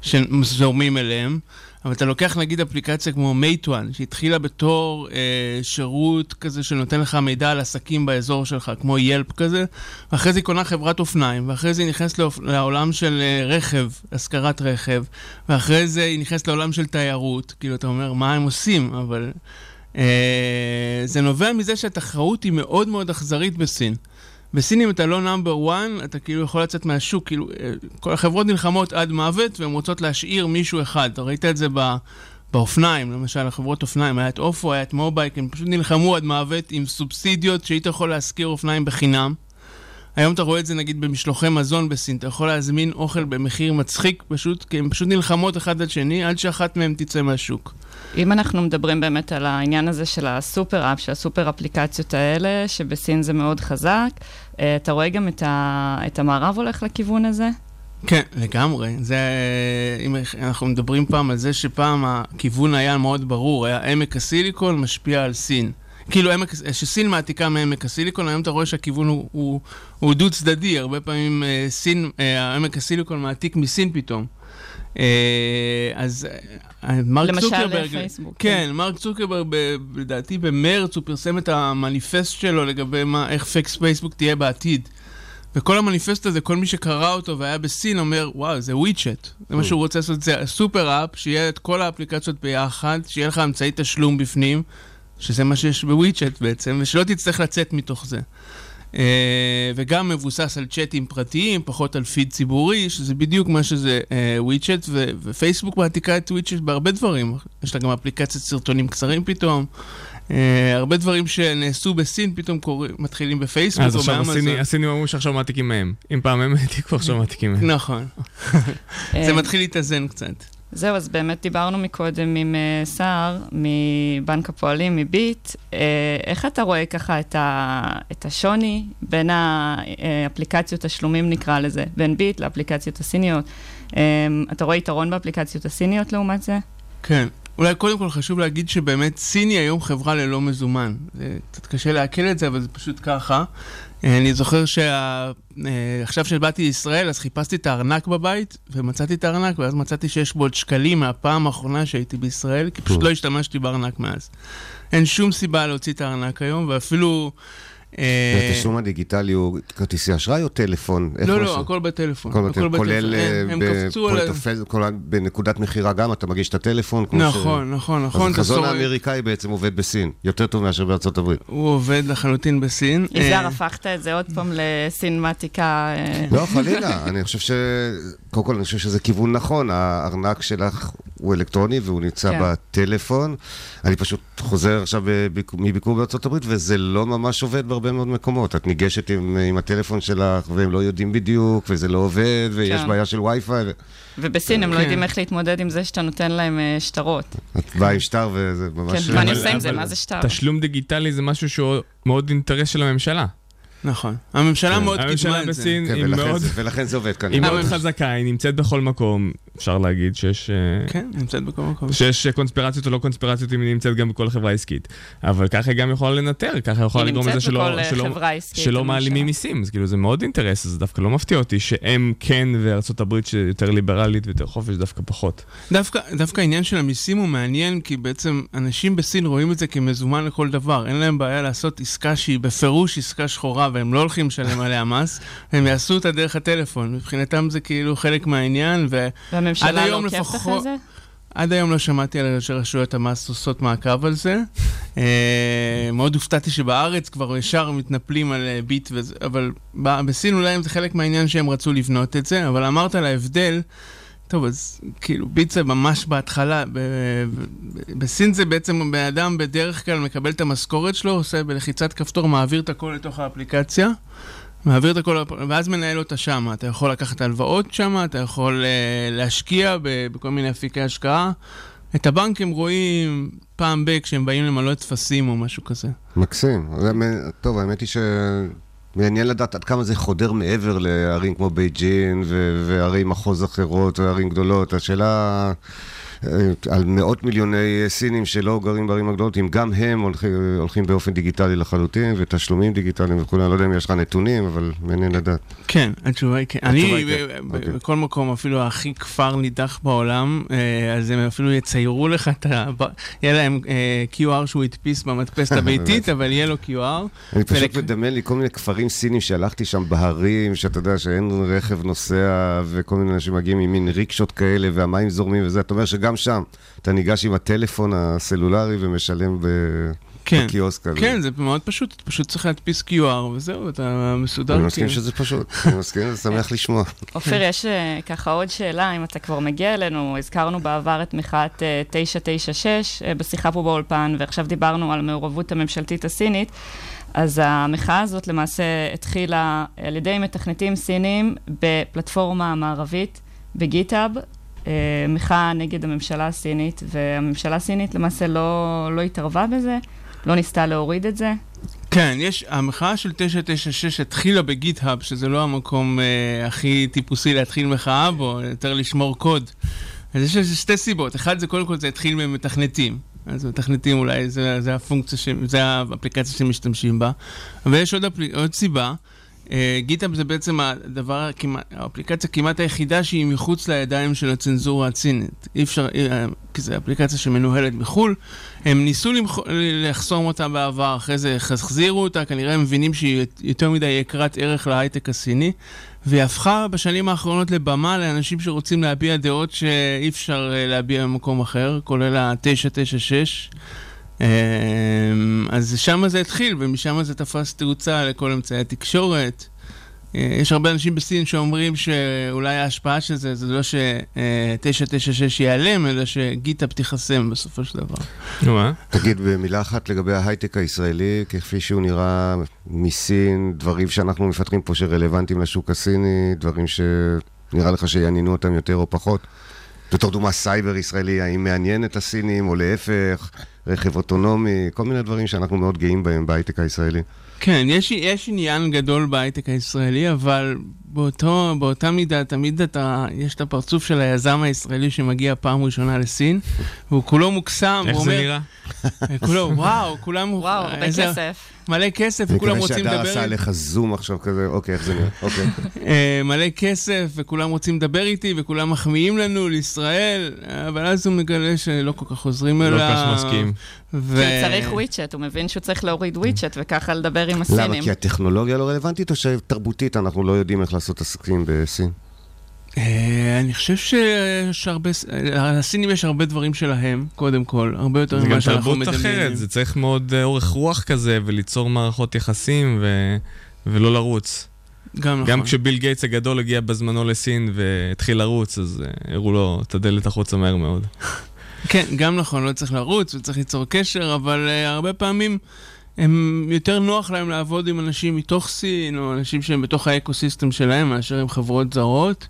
שזורמים אליהם. אבל אתה לוקח נגיד אפליקציה כמו מייטואן, שהתחילה בתור אה, שירות כזה שנותן לך מידע על עסקים באזור שלך, כמו ילפ כזה, ואחרי זה היא קונה חברת אופניים, ואחרי זה היא נכנסת לאופ... לעולם של אה, רכב, השכרת רכב, ואחרי זה היא נכנסת לעולם של תיירות, כאילו אתה אומר, מה הם עושים? אבל אה, זה נובע מזה שהתחרות היא מאוד מאוד אכזרית בסין. בסין אם אתה לא נאמבר 1, אתה כאילו יכול לצאת מהשוק, כאילו, אה, כל החברות נלחמות עד מוות והן רוצות להשאיר מישהו אחד. אתה ראית את זה ב... באופניים, למשל, החברות אופניים, היה את אופו, היה את מובייק, הם פשוט נלחמו עד מוות עם סובסידיות שהיית יכול להשכיר אופניים בחינם. היום אתה רואה את זה נגיד במשלוחי מזון בסין, אתה יכול להזמין אוכל במחיר מצחיק פשוט, כי הן פשוט נלחמות אחד עד שני, עד שאחת מהן תצא מהשוק. אם אנחנו מדברים באמת על העניין הזה של הסופר אפ, של הסופר אפליקציות האלה, שבסין זה מאוד חזק, אה, אתה רואה גם את, ה... את המערב הולך לכיוון הזה? כן, לגמרי. זה, אם אנחנו מדברים פעם על זה שפעם הכיוון היה מאוד ברור, היה עמק הסיליקון משפיע על סין. כאילו, שסין מעתיקה מעמק הסיליקון, היום אתה רואה שהכיוון הוא, הוא, הוא דו צדדי, הרבה פעמים אה, סין, אה, עמק הסיליקון מעתיק מסין פתאום. אה, אז מרק למשל, צוקרברג, פייסבוק, כן, מרק צוקרברג, ב- לדעתי במרץ הוא פרסם את המניפסט שלו לגבי מה, איך פקס פייסבוק תהיה בעתיד. וכל המניפסט הזה, כל מי שקרא אותו והיה בסין אומר, וואו, זה וויצ'ט. זה מה שהוא רוצה לעשות, זה סופר אפ, שיהיה את כל האפליקציות ביחד, שיהיה לך אמצעי תשלום בפנים, שזה מה שיש בוויצ'ט בעצם, ושלא תצטרך לצאת מתוך זה. אה, וגם מבוסס על צ'אטים פרטיים, פחות על פיד ציבורי, שזה בדיוק מה שזה וויצ'ט, ופייסבוק מעתיקה את וויצ'ט בהרבה דברים. יש לה גם אפליקציית סרטונים קצרים פתאום. Uh, הרבה דברים שנעשו בסין פתאום קור... מתחילים בפייסבוק אז עכשיו. הסיני- הסינים אמרו שעכשיו מעתיקים מהם. אם פעם הם העתיקו, עכשיו מעתיקים מהם. נכון. זה מתחיל להתאזן קצת. זהו, אז באמת דיברנו מקודם עם אה, סער מבנק הפועלים, מביט. אה, איך אתה רואה ככה את, ה, את השוני בין האפליקציות תשלומים, נקרא לזה, בין ביט לאפליקציות הסיניות? אה, אתה רואה יתרון באפליקציות הסיניות לעומת זה? כן. אולי קודם כל חשוב להגיד שבאמת סיני היום חברה ללא מזומן. זה קצת קשה לעכל את זה, אבל זה פשוט ככה. אה, אני זוכר שעכשיו שבאתי לישראל, אז חיפשתי את הארנק בבית, ומצאתי את הארנק, ואז מצאתי שיש בו עוד שקלים מהפעם האחרונה שהייתי בישראל, כי פשוט לא השתמשתי בארנק מאז. אין שום סיבה להוציא את הארנק היום, ואפילו והתשלום הדיגיטלי הוא כרטיסי אשראי או טלפון? לא, לא? הכל בטלפון. הכל בטלפון. כולל. אה, בנקודת מכירה גם, אתה מגיש את הטלפון. נכון, נכון, נכון. אז החזון האמריקאי בעצם עובד בסין, יותר טוב מאשר בארצות הברית. הוא עובד לחלוטין בסין. יזהר, אה, הפכת את זה עוד פעם לסינמטיקה. אה, לא, חלילה, אני חושב ש... קודם כל, אני חושב שזה כיוון נכון, הארנק שלך הוא אלקטרוני והוא נמצא כן. בטלפון. אני פשוט חוזר עכשיו מביקור בארצות הברית, וזה לא ממש עובד בהרבה מאוד מקומות. את ניגשת עם, עם הטלפון שלך, והם לא יודעים בדיוק, וזה לא עובד, ויש כן. בעיה של וי-פיי, ובסין הם לא כן. יודעים איך להתמודד עם זה שאתה נותן להם אה, שטרות. ואת באה עם שטר, וזה ממש... כן, מה אני עושה עם זה? מה זה שטר? תשלום דיגיטלי זה משהו שהוא מאוד אינטרס של הממשלה. נכון. הממשלה כן. מאוד קידמה הממשלה את זה. בסין כן, היא ולכן מאוד... זה- ולכן זה עובד היא כנראה. מאוד אבל- חזקה, היא נמצאת בכל מקום. אפשר להגיד שיש... אה, כן, נמצאת בכל מקום. שיש קונספירציות או לא קונספירציות אם היא נמצאת גם בכל חברה עסקית. אבל ככה היא גם יכולה לנטר, ככה היא יכולה היא לגרום לזה שלא, אה, שלא, חברה עסקית. שלא הממשלה. מעלימים מיסים, אז כאילו זה מאוד אינטרס, זה דווקא לא מפתיע אותי שהם כן וארצות הברית שיותר ליברלית ויותר חופש דווקא פחות. דווקא, דווקא העניין של המיסים הוא מעניין, כי בעצם אנשים בסין רואים את זה כמזומן לכל דבר. אין להם בעיה לעשות עסקה שהיא בפירוש עסקה שחורה, והם לא הולכים לשלם עליה מס, הם יעשו אותה דרך הטלפון. מבחינתם זה כאילו חלק מהעניין, ו... והממשלה לא עוקבת לפחות- אחרי זה? עד היום לא שמעתי על שרשויות המס עושות מעקב על זה. אה, מאוד הופתעתי שבארץ כבר ישר מתנפלים על אה, ביט וזה, אבל בסין אולי זה חלק מהעניין שהם רצו לבנות את זה, אבל אמרת על ההבדל, טוב, אז כאילו ביט זה ממש בהתחלה, בסין זה בעצם בן אדם בדרך כלל מקבל את המשכורת שלו, עושה בלחיצת כפתור, מעביר את הכל לתוך האפליקציה. מעביר את הכל, ואז מנהל אותה שמה. אתה יכול לקחת הלוואות שמה, אתה יכול uh, להשקיע בכל מיני אפיקי השקעה. את הבנק הם רואים פעם ב- כשהם באים למלא טפסים או משהו כזה. מקסים. טוב, האמת היא ש... מעניין לדעת עד כמה זה חודר מעבר לערים כמו בייג'ין ו- וערי מחוז אחרות וערים גדולות. השאלה על מאות מיליוני סינים שלא גרים בערים הגדולות, אם גם הם הולכים, הולכים באופן דיגיטלי לחלוטין ותשלומים דיגיטליים וכולי, אני לא יודע אם יש לך נתונים, אבל מעניין לדעת. כן, התשובה היא כן. אני, כן, אוקיי. בכל מקום, אפילו הכי כפר נידח בעולם, אה, אז הם אפילו יציירו לך את ה... יהיה להם אה, QR שהוא הדפיס במדפסת הביתית, אבל יהיה לו QR. אני פשוט מדמיין לי כל מיני כפרים סינים שהלכתי שם בהרים, שאתה יודע שאין רכב נוסע, וכל מיני אנשים מגיעים עם מין ריקשות כאלה, והמים זורמים וזה, אתה אומר שגם שם אתה ניגש עם הטלפון הסלולרי ומשלם ב... כן, בקיוסק הזה. כן, זה מאוד פשוט, אתה פשוט צריך להדפיס QR וזהו, אתה מסודר. אני מסכים. שזה פשוט, אני מסכים, אני שמח לשמוע. אופיר, יש אה, ככה עוד שאלה, אם אתה כבר מגיע אלינו, הזכרנו בעבר את מחאת אה, 996 אה, בשיחה פה באולפן, ועכשיו דיברנו על המעורבות הממשלתית הסינית. אז המחאה הזאת למעשה התחילה על ידי מתכנתים סינים בפלטפורמה המערבית, בגיטאב, אה, מחאה נגד הממשלה הסינית, והממשלה הסינית למעשה לא, לא התערבה בזה, לא ניסתה להוריד את זה. כן, יש, המחאה של 996 התחילה בגיט-האב, שזה לא המקום אה, הכי טיפוסי להתחיל מחאה בו, יותר לשמור קוד. אז יש לזה שתי סיבות. אחד זה קודם כל זה התחיל ממתכנתים. אז מתכנתים אולי, זה, זה הפונקציה, ש, זה האפליקציה שמשתמשים בה. ויש עוד, אפל, עוד סיבה. אה, גיטאב זה בעצם הדבר, האפליקציה כמעט היחידה שהיא מחוץ לידיים של הצנזורה הצינית. אי אפשר, אה, כי זו אפליקציה שמנוהלת בחו"ל. הם ניסו. לחסום אותה בעבר, אחרי זה החזירו אותה, כנראה הם מבינים שהיא יותר מדי יקרת ערך להייטק הסיני, והיא הפכה בשנים האחרונות לבמה לאנשים שרוצים להביע דעות שאי אפשר אה, להביע במקום אחר, כולל ה-996. אז שם זה התחיל, ומשם זה תפס תאוצה לכל אמצעי התקשורת. אה, יש הרבה אנשים בסין שאומרים שאולי ההשפעה של זה, זה לא ש-996 ייעלם, אלא שגיטאפ תיחסם בסופו של דבר. נו? תגיד במילה אחת לגבי ההייטק הישראלי, כפי שהוא נראה מסין, דברים שאנחנו מפתחים פה שרלוונטיים לשוק הסיני, דברים שנראה לך שיעניינו אותם יותר או פחות. בתור דוגמה סייבר ישראלי, האם מעניין את הסינים או להפך, רכב אוטונומי, כל מיני דברים שאנחנו מאוד גאים בהם בהייטק הישראלי. כן, יש, יש עניין גדול בהייטק הישראלי, אבל באותו, באותה מידה, תמיד אתה, יש את הפרצוף של היזם הישראלי שמגיע פעם ראשונה לסין, והוא כולו מוקסם, איך הוא זה אומר, נראה? כולו, וואו, כולם, וואו, הרבה איזה- כסף. מלא כסף, אני וכולם מקווה רוצים שהדר לדבר, עשה עליך זום עכשיו כזה, אוקיי, איך זה נראה? אוקיי. אה, מלא כסף, וכולם רוצים לדבר איתי, וכולם מחמיאים לנו, לישראל, אבל אז הוא מגלה שלא כל כך עוזרים לא אליו. כל כך מסכים. ו... כי הוא צריך וויצ'ט, הוא מבין שהוא צריך להוריד וויצ'ט וככה לדבר עם למה? הסינים. כי הטכנולוגיה לא רלוונטית או שתרבותית אנחנו לא יודעים איך לעשות עסקים בסין? אה, אני חושב שיש הרבה, אה, לסינים יש הרבה דברים שלהם, קודם כל, הרבה יותר זה גם ממה שאנחנו תרבות מדמיינים. אחרת, זה צריך מאוד אה, אורך רוח כזה, וליצור מערכות יחסים, ו... ולא לרוץ. גם נכון. גם כשביל גייטס הגדול הגיע בזמנו לסין והתחיל לרוץ, אז הראו לו את הדלת החוצה מהר מאוד. כן, גם נכון, לא צריך לרוץ וצריך ליצור קשר, אבל אה, הרבה פעמים הם יותר נוח להם לעבוד עם אנשים מתוך סין, או אנשים שהם בתוך האקו-סיסטם שלהם, מאשר עם חברות זרות.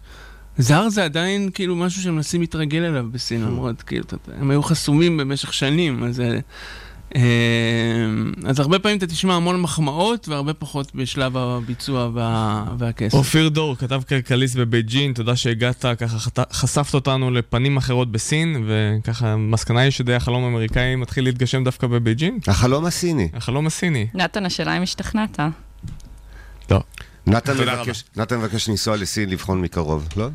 זר זה עדיין כאילו משהו שהם מנסים להתרגל אליו בסין, למרות, כאילו, הם היו חסומים במשך שנים, אז... אה, אז הרבה פעמים אתה תשמע המון מחמאות, והרבה פחות בשלב הביצוע וה, והכסף. אופיר דור, כתב כלכליסט בבייג'ין, תודה שהגעת, ככה חשפת אותנו לפנים אחרות בסין, וככה המסקנה היא שדי החלום האמריקאי מתחיל להתגשם דווקא בבייג'ין. החלום הסיני. החלום הסיני. נתן, השאלה אם השתכנעת. נתן תודה מבקש- נתן מבקש לנסוע לסין לבחון מקרוב, לא?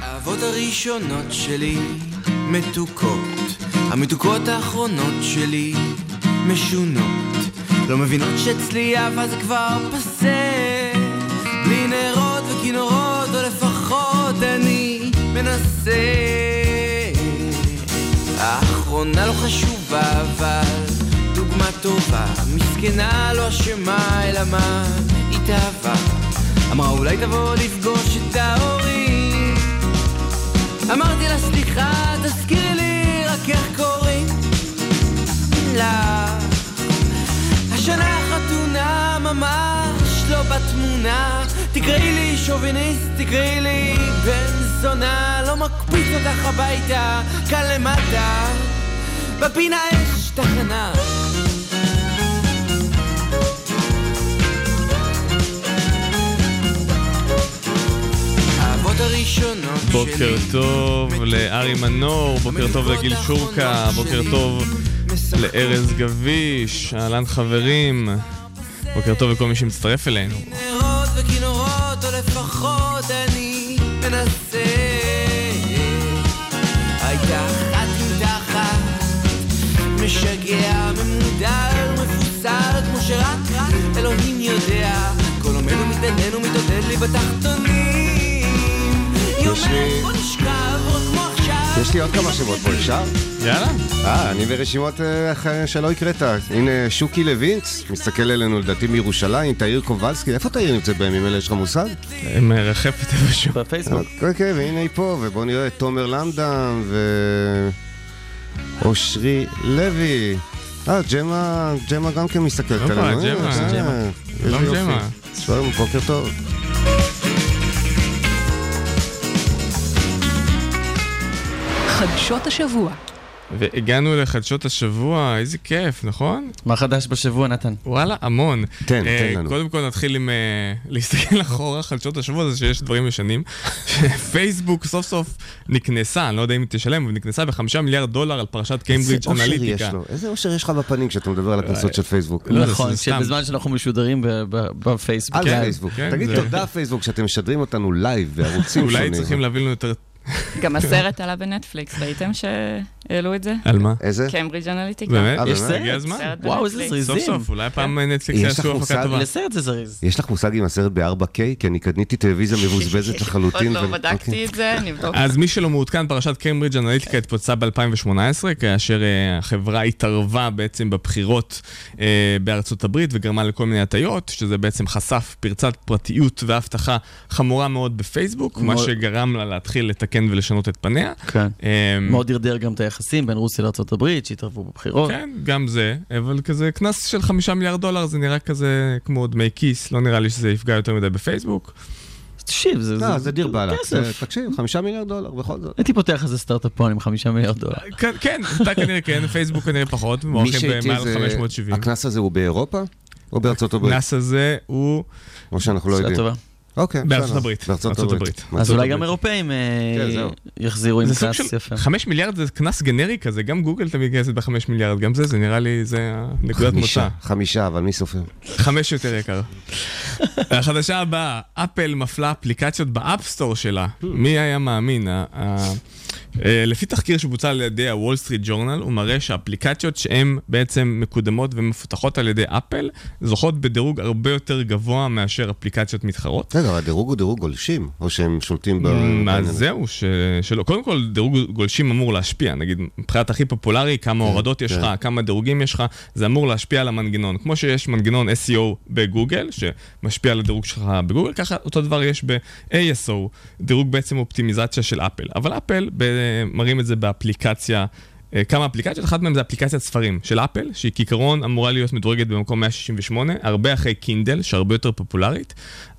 האהבות הראשונות שלי מתוקות, המתוקות האחרונות שלי משונות. לא מבינות שאצלי אהבה זה כבר פסה, בלי נרות וכינורות, או לפחות אני מנסה. האחרונה לא חשובה, אבל דוגמה טובה, מסכנה לא אשמה, אלא מה התאהבה. אמרה אולי תבוא לפגוש את ההורים אמרתי לה סליחה, תזכירי לי איך קוראים לה? השנה החתונה ממש לא בתמונה. תקראי לי שוביניסט, תקראי לי בן זונה. לא מקפיץ אותך הביתה, כאן למטה. בפינה יש תחנה בוקר טוב לארי מנור, בוקר טוב לגיל שורקה, בוקר טוב לארז גביש, אהלן חברים, בוקר טוב לכל מי שמצטרף אלינו. נרות וכינורות, או לפחות אני מנסה. הייתה אחת עם תחת, משגע, ממודר, מפוסל, כמו שרק רק אלוהים יודע. כל עומד ומתעניין ומתעודד לי בתחתונים. יש לי עוד כמה שמות פה, אפשר? יאללה. אה, אני ברשימות אה, שלא הקראת. הנה, שוקי לוינץ, מסתכל אלינו לדעתי מירושלים, תאיר קובלסקי, איפה תאיר נמצאת בימים אלה, יש לך מושג? מרחפת איפשהו. בפייסבוק. אוקיי, והנה היא פה, ובואו נראה את תומר למדם ו... אושרי לוי. אה, ג'מה, ג'מה גם כן מסתכלת עלינו. ג'מה, אה, ג'מה. אה, שלום, איזה יופי. ג'מה. בוקר טוב. חדשות השבוע. והגענו לחדשות השבוע, איזה כיף, נכון? מה חדש בשבוע, נתן? וואלה, המון. תן, אה, תן לנו. קודם כל נתחיל עם אה, להסתכל אחורה, חדשות השבוע זה שיש דברים ישנים. פייסבוק סוף סוף נקנסה, אני לא יודע אם היא תשלם, אבל נקנסה בחמישה מיליארד דולר על פרשת קיימברידג' איזה אושר יש אנליטיקה. לו, איזה אושר יש לך בפנים כשאתה מדבר על הקנסות של פייסבוק. לא, נכון. שבזמן שאנחנו משודרים בפייסבוק. על כן, פייסבוק. כן, תגיד תודה פייסבוק שאתם משדרים אותנו לייב בערוצים שונים. אולי צריכים להביא לנו יותר... גם הסרט עלה בנטפליקס, ראיתם שהעלו את זה? על מה? איזה? קיימברידג' אנליטיקה. באמת? אה, יש באמת? הגיע הזמן. סרט וואו, איזה בנטפליקס. סוף זריזים. סוף, אולי פעם נטפליקס יש יעשו הפקה? טובה. לסרט זה זריז. יש לך מושג אם הסרט ב-4K? כי אני קניתי טלוויזיה מבוזבזת לחלוטין. עוד לא בדקתי אוקיי. את זה, נבדוק. אז מי שלא מעודכן, פרשת קיימברידג' אנליטיקה התפוצצה ב-2018, כאשר אה, החברה התערבה בעצם בבחירות אה, בארצות הברית וגרמה לכל מיני הטיות, שזה בעצם חשף פרצת פרטיות ואבטחה חמורה מאוד בפייסבוק, מה. שגרם לה להתחיל לתקן ולשנות את פניה. כן. אה, מאוד דרדר גם את היחסים בין רוסיה לארה"ב, שהתערבו בבחירות. כן, גם זה, אבל כזה קנס של חמישה מיליארד דולר זה נראה כזה כמו דמי כיס, לא נראה לי שזה יפגע יותר מדי בפייסבוק. תקשיב, זה... לא, זה דיר באלק. כסף. תקשיב, חמישה מיליארד דולר, בכל זאת. הייתי פותח איזה סטארט-אפ פה עם חמישה מיליארד דולר. כן, כן, אתה כנראה כן, פייסבוק כנראה פחות, שהטיל במעל זה- 570. הקנס הזה הוא באירופה? או בארצות הברית? הקנס הזה הוא או שאנחנו לא שאלה יודעים. אוקיי, בארצות בסדר. הברית. בארצות בארצות הברית. אז בארצות אולי גם. אירופאים אה, כן. יחזירו עם קנס יפה. 5 מיליארד זה קנס גנרי כזה, גם גוגל תמיד נקנסת ב-5 מיליארד, גם זה, זה נראה לי, זה חמישה, מוצא. חמישה, אבל מי סופר? חמש יותר יקר. החדשה הבאה, אפל מפלה אפליקציות באפסטור שלה. מי היה מאמין? אה, לפי תחקיר שבוצע על ידי הוול סטריט ג'ורנל, הוא מראה שהאפליקציות שהן בעצם מקודמות ומפותחות על ידי אפל, זוכות בדירוג הרבה יותר גבוה מאשר אפליקציות מתחרות. אבל הדירוג הוא דירוג גולשים, או שהם שולטים ב... אז בעניין? זהו. שלא. קודם כל, דירוג גולשים אמור להשפיע. נגיד, מבחינת הכי פופולרי, כמה הורדות יש כן. לך, כמה דירוגים יש לך, זה אמור להשפיע על המנגנון. כמו שיש מנגנון SEO בגוגל, שמשפיע על הדירוג שלך בגוגל, ככה אותו דבר יש ב-ASO, דירוג בעצם אופטימיזציה של אפל. אבל אפל ב- מראים את זה באפליקציה. אה, כמה אפליקציות, אחת מהן זה אפליקציית ספרים של אפל, שהיא כעיקרון אמורה להיות מדורגת במקום 168, הרבה אחרי קינדל, שהרבה יותר פופולרית,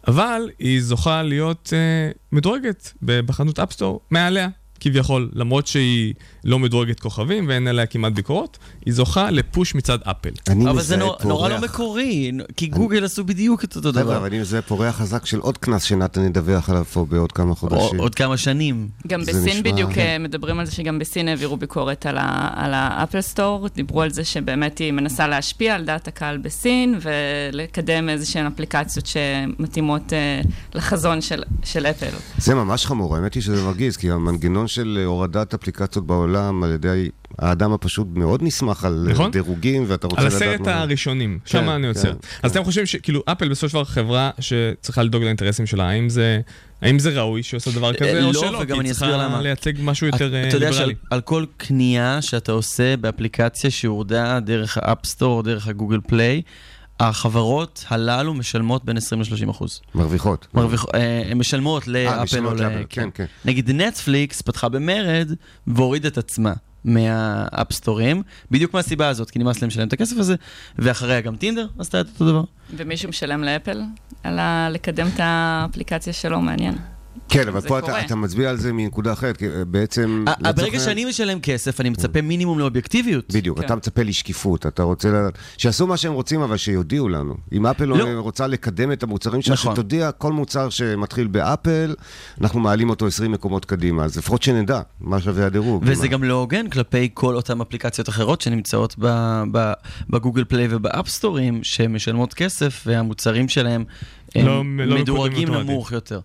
אבל היא זוכה להיות אה, מדורגת בחנות אפסטור מעליה, כביכול, למרות שהיא לא מדורגת כוכבים ואין עליה כמעט ביקורות, היא זוכה ל push מצד אפל. אני אבל זה נור- נורא לא. מקורי, כי גוגל עשו בדיוק את אותו דבר. אבל אני מזהה פורח חזק של עוד קנס שנתן ידווח עליו פה בעוד כמה או- חודשים. עוד כמה שנים. גם בסין נשמע- בדיוק כן. אה, מדברים על זה שגם בסין העבירו ביקורת על ה- על האפל סטור, דיברו על זה שבאמת היא מנסה להשפיע על דעת הקהל בסין ולקדם איזה שהן אפליקציות שמתאימות אה, לחזון של- של אפל. זה ממש חמור, האמת היא שזה מרגיז, כי המנגנון של הורדת אפליקציות בעולם על ידי האדם הפשוט מאוד נסמך על נכון. דירוגים, ואתה רוצה על לדעת... עשרת מה- הראשונים, כן, שם אני עוצר. כן, אז כן. אתם חושבים שכאילו אפל בסופו של דבר חברה שצריכה לדאוג לאינטרסים שלה, האם זה... האם זה ראוי שעושה דבר כזה, לא, או שלא? וגם כי אני היא צריכה למה. לייצג משהו יותר אה, אתה יודע שעל ליברלי. על כל קנייה שאתה עושה באפליקציה שהורדה דרך האפסטור או דרך הגוגל פליי, החברות הללו משלמות בין 20 ל-30 אחוז. מרוויחות. מרוויח- אה, הן משלמות לאפל או ל... כן, כן. נגיד נטפליקס פתחה במרד והורידה את עצמה מהאפסטורים, בדיוק מהסיבה הזאת, כי נמאס להם לשלם את הכסף הזה, ואחריה גם טינדר עשתה את אותו דבר. ומישהו משלם לאפל על לקדם את האפליקציה שלו, מעניין. כן, אבל פה. אתה, אתה מצביע על זה מנקודה אחרת, כי אה, בעצם... ה- לצורך ברגע העניין- שאני משלם כסף, אני מצפה מינימום לאובייקטיביות. בדיוק, כן. אתה מצפה לשקיפות, אתה רוצה לדעת, שיעשו מה שהם רוצים, אבל שיודיעו לנו. אם אפל לא. לא. רוצה לקדם את המוצרים שלה, נכון. שתודיע, כל מוצר שמתחיל באפל, אנחנו מעלים אותו 20 מקומות קדימה, אז לפחות שנדע מה שווה הדירוג. וזה מה- גם לא הוגן כלפי כל אותן אפליקציות אחרות שנמצאות ב- ב- בגוגל פליי ובאפסטורים, שמשלמות כסף והמוצרים שלהם הם לא- לא מדורגים נמוך יותר.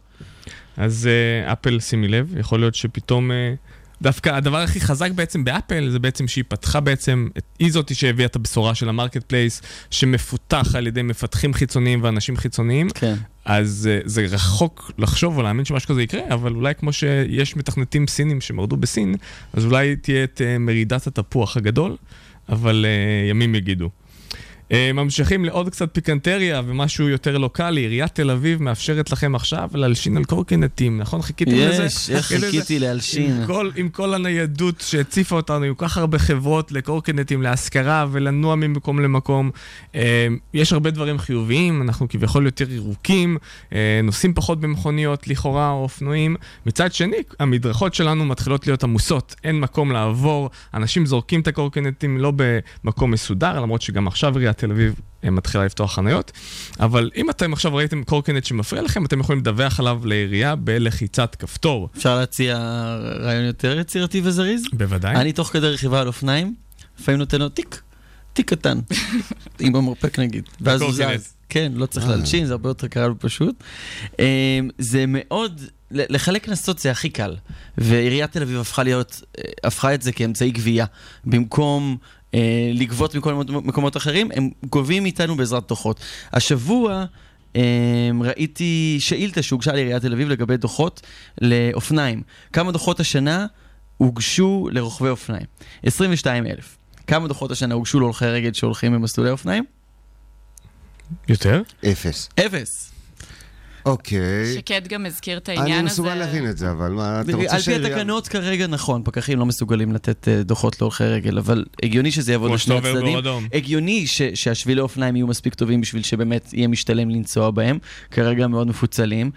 אז אה, אפל, שימי לב, יכול להיות שפתאום... אה, דווקא הדבר הכי חזק בעצם באפל זה בעצם שהיא פתחה בעצם, היא זאתי שהביאה את הבשורה של ה marketplace שמפותח על ידי מפתחים חיצוניים ואנשים חיצוניים, כן. אז אה, זה רחוק לחשוב או להאמין שמשהו כזה יקרה, אבל אולי כמו שיש מתכנתים סינים שמרדו בסין, אז אולי תהיה את אה, מרידת התפוח הגדול, אבל אה, ימים יגידו. אה, ממשיכים לעוד קצת פיקנטריה ומשהו יותר לוקאלי. עיריית תל אביב מאפשרת לכם עכשיו להלשין על קורקינטים, נכון? חיכיתם לזה? יש, איך לזה? חיכיתי להלשין. עם כל, עם כל הניידות שהציפה אותנו, עם כל כך הרבה חברות לקורקינטים להשכרה ולנוע ממקום למקום. אה, יש הרבה דברים חיוביים, אנחנו כביכול יותר ירוקים, אה, נוסעים פחות במכוניות לכאורה או אופנועים. מצד שני, המדרכות שלנו מתחילות להיות עמוסות, אין מקום לעבור, אנשים זורקים את הקורקינטים לא במקום מסודר, למרות שגם עכשיו עיריית תל אביב אה, מתחילה לפתוח חניות. אבל אם אתם עכשיו ראיתם קורקינט שמפריע לכם, אתם יכולים לדווח עליו לעירייה בלחיצת כפתור. אפשר להציע רעיון יותר יצירתי וזריז? בוודאי. אני תוך כדי רכיבה על אופניים, לפעמים נותן לו טיק, טיק קטן, עם המרפק נגיד, ואז הוא. זז. כן, לא צריך להלשין, זה הרבה יותר קל ופשוט. אמ, זה מאוד, לחלק קנסות זה הכי קל, ועיריית תל אביב הפכה להיות, אה, הפכה את זה כאמצעי גבייה. במקום אה, לגבות מכל מקומות אחרים, הם גובים מאיתנו בעזרת דוחות. השבוע... Um, ראיתי שאילתה שהוגשה לעיריית תל אביב לגבי דוחות לאופניים. כמה דוחות השנה הוגשו לרוכבי אופניים? 22 אלף. כמה דוחות השנה הוגשו להולכי רגל שהולכים במסלולי אופניים? יותר? אפס. אפס. אוקיי. שקד גם הזכיר את העניין הזה. אני מסוגל להבין את זה, אבל מה, אתה על רוצה פי שהעירייה... התקנות כרגע, נכון, פקחים לא מסוגלים לתת אה, דוחות להולכי רגל, אבל הגיוני שזה יעבוד לשני הצדדים. הגיוני ש- שהשבילי אופניים יהיו מספיק טובים בשביל שבאמת יהיה משתלם לנסוע בהם, כרגע מאוד מפוצלים,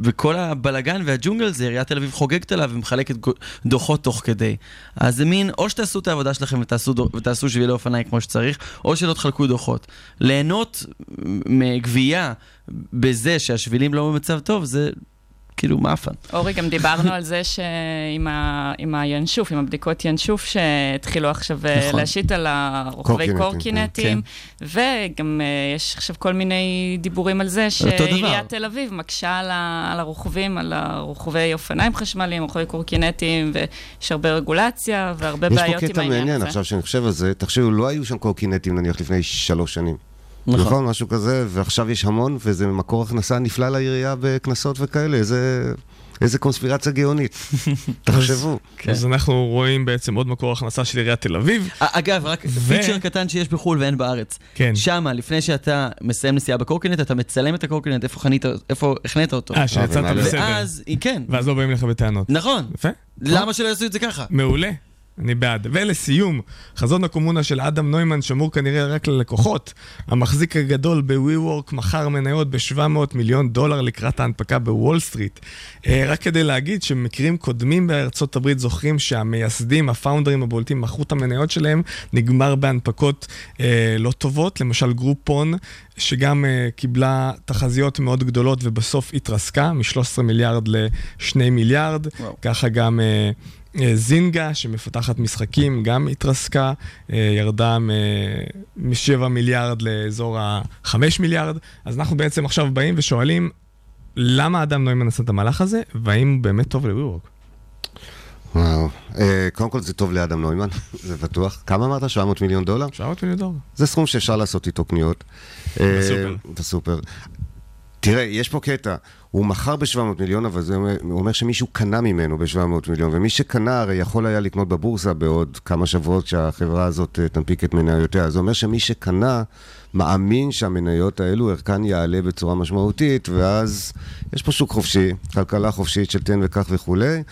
וכל הבלגן והג'ונגל זה עיריית תל אביב חוגגת עליו ומחלקת דוחות תוך כדי. אז זה מין, או שתעשו את העבודה שלכם ותעשו, שבילי אופניים כמו שצריך, או שלא תחלקו דוחות. ליהנות מגבייה בזה שהשבילים לא במצב טוב, זה כאילו מאפן. אורי, גם דיברנו על זה שעם ה- עם הינשוף, עם הבדיקות ינשוף שהתחילו עכשיו אה, נכון. להשית על הרוכבי קורקינטים, קורקינטים, וגם אה, יש עכשיו כל מיני דיבורים על זה. שעיריית תל אביב מקשה על ה- על הרוכבים, על הרוכבי אופניים חשמליים, רוכבי קורקינטים, ויש הרבה רגולציה והרבה יש בעיות פה עם קטע העניין מעניין, הזה. עכשיו שאני חושב על זה, תחשבו, לא היו שם קורקינטים נניח לפני שלוש שנים. נכון. נכון, משהו כזה, ועכשיו יש המון, וזה מקור הכנסה נפלא לעירייה בקנסות וכאלה, איזה, איזה קונספירציה גאונית. תחשבו. כן. אז אנחנו רואים בעצם עוד מקור הכנסה של עיריית תל אביב. אגב, רק ו- פיצ'ר קטן שיש בחו"ל ואין בארץ. כן. שמה, לפני שאתה מסיים נסיעה בקורקינט, אתה מצלם את הקורקינט, איפה חנית, איפה החנית אותו. אה, שיצאת ומעלה. בסדר. ואז, כן, ואז לא באים לך בטענות. נכון. יפה. למה שלא יעשו את זה ככה? מעולה. אני בעד. ולסיום, חזון הקומונה של אדם נוימן שמור כנראה רק ללקוחות. המחזיק הגדול ב-WeWork מכר מניות ב-700 מיליון דולר לקראת ההנפקה בוול סטריט. אה, רק כדי להגיד שמקרים קודמים בארצות הברית זוכרים שהמייסדים, ה founders הבולטים, מכרו את המניות שלהם, נגמר בהנפקות אה, לא טובות. למשל גרופון, שגם אה, קיבלה תחזיות מאוד גדולות ובסוף התרסקה, מ-13 מיליארד ל-2 מיליארד. וואו. ככה גם... אה, אה, זינגה, שמפתחת משחקים, גם התרסקה, אה, ירדה מ-7 מיליארד לאזור ה-5 מיליארד. אז אנחנו בעצם עכשיו באים ושואלים, למה אדם נוימן עשה את המהלך הזה, והאם הוא באמת טוב לוויוורק? וואו. אה, קודם כל זה טוב לאדם נוימן, זה בטוח. כמה אמרת? 700 מיליון דולר? 700 מיליון דולר. זה סכום שאפשר לעשות איתו קניות. אה, בסופר. בסופר. תראה, יש פה קטע, הוא מכר ב-700 מיליון, אבל זה אומר, שמישהו קנה ממנו ב-700 מיליון, ומי שקנה הרי יכול היה לקנות בבורסה בעוד כמה שבועות שהחברה הזאת אה, תנפיק את מניותיה. זה אומר שמי שקנה מאמין שהמניות האלו, ערכן יעלה בצורה משמעותית, ואז יש פה שוק חופשי, כלכלה חופשית של תן וקח וכולי.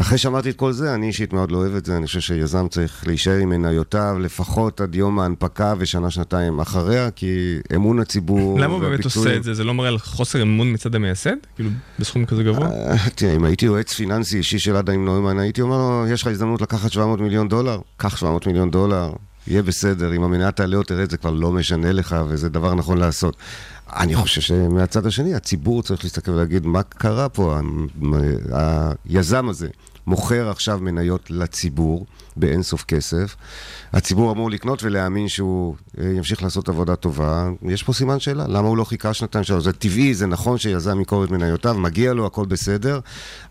אחרי שאמרתי את כל זה, אני אישית מאוד לא אוהב את זה, אני חושב שיזם צריך להישאר עם מניותיו לפחות עד יום ההנפקה ושנה-שנתיים אחריה, כי אמון הציבור למה הוא באמת עושה את זה? זה לא מראה על חוסר אמון מצד המייסד? כאילו, בסכום כזה גבוה? אה, תראה, אם הייתי יועץ פיננסי אישי של אדם נוימן, הייתי אומר לו, יש לך הזדמנות לקחת 700 מיליון דולר? קח 700 מיליון דולר, יהיה בסדר. אם המניה תעלה או תרד, זה כבר לא משנה לך, וזה דבר נכון לעשות. אני חושב שמהצד השני, הציבור צריך להסתכל ולהגיד, מה קרה פה? היזם הזה מוכר עכשיו מניות לציבור באינסוף כסף. הציבור אמור לקנות ולהאמין שהוא אה, ימשיך לעשות עבודה טובה. יש פה סימן שאלה, למה הוא לא חיכה שנתיים שלוש? זה טבעי, זה נכון שיזם ימכור את מניותיו, מגיע לו, הכל בסדר,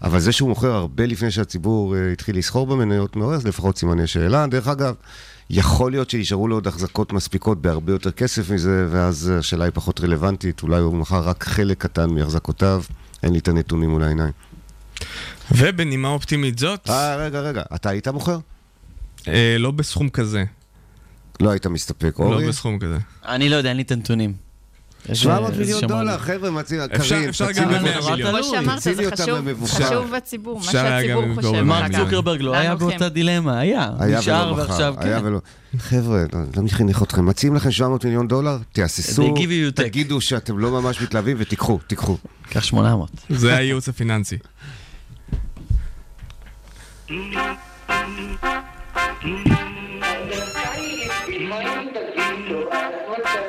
אבל זה שהוא מוכר הרבה לפני שהציבור אה, התחיל לסחור במניות, מעורר לפחות סימני שאלה. דרך אגב, יכול להיות שישארו לו עוד החזקות מספיקות בהרבה יותר כסף מזה, ואז השאלה היא פחות רלוונטית, אולי הוא מכר רק חלק קטן מהחזקותיו, אין לי את הנתונים מול העיניים. ובנימה אופטימית זאת, אה, רגע, רגע, אתה היית מוכר? אה, לא בסכום כזה. לא היית מסתפק, לא אורי? בסכום כזה. אני לא יודע, אין לי את הנתונים. 700 מיליון דולר, חבר'ה, מציל, קרים, תצילי אותם. כמו שאמרת, זה חשוב בציבור, מה שהציבור חושב. מרק צוקרברג לא היה באותה דילמה, היה. נשאר ועכשיו, כן. חבר'ה, לא, לא מי אתכם? מציעים לכם 700 מיליון דולר, תהססו, תגידו שאתם לא ממש מתלהבים ותיקחו, תיקחו. קח 800. זה הייעוץ הפיננסי.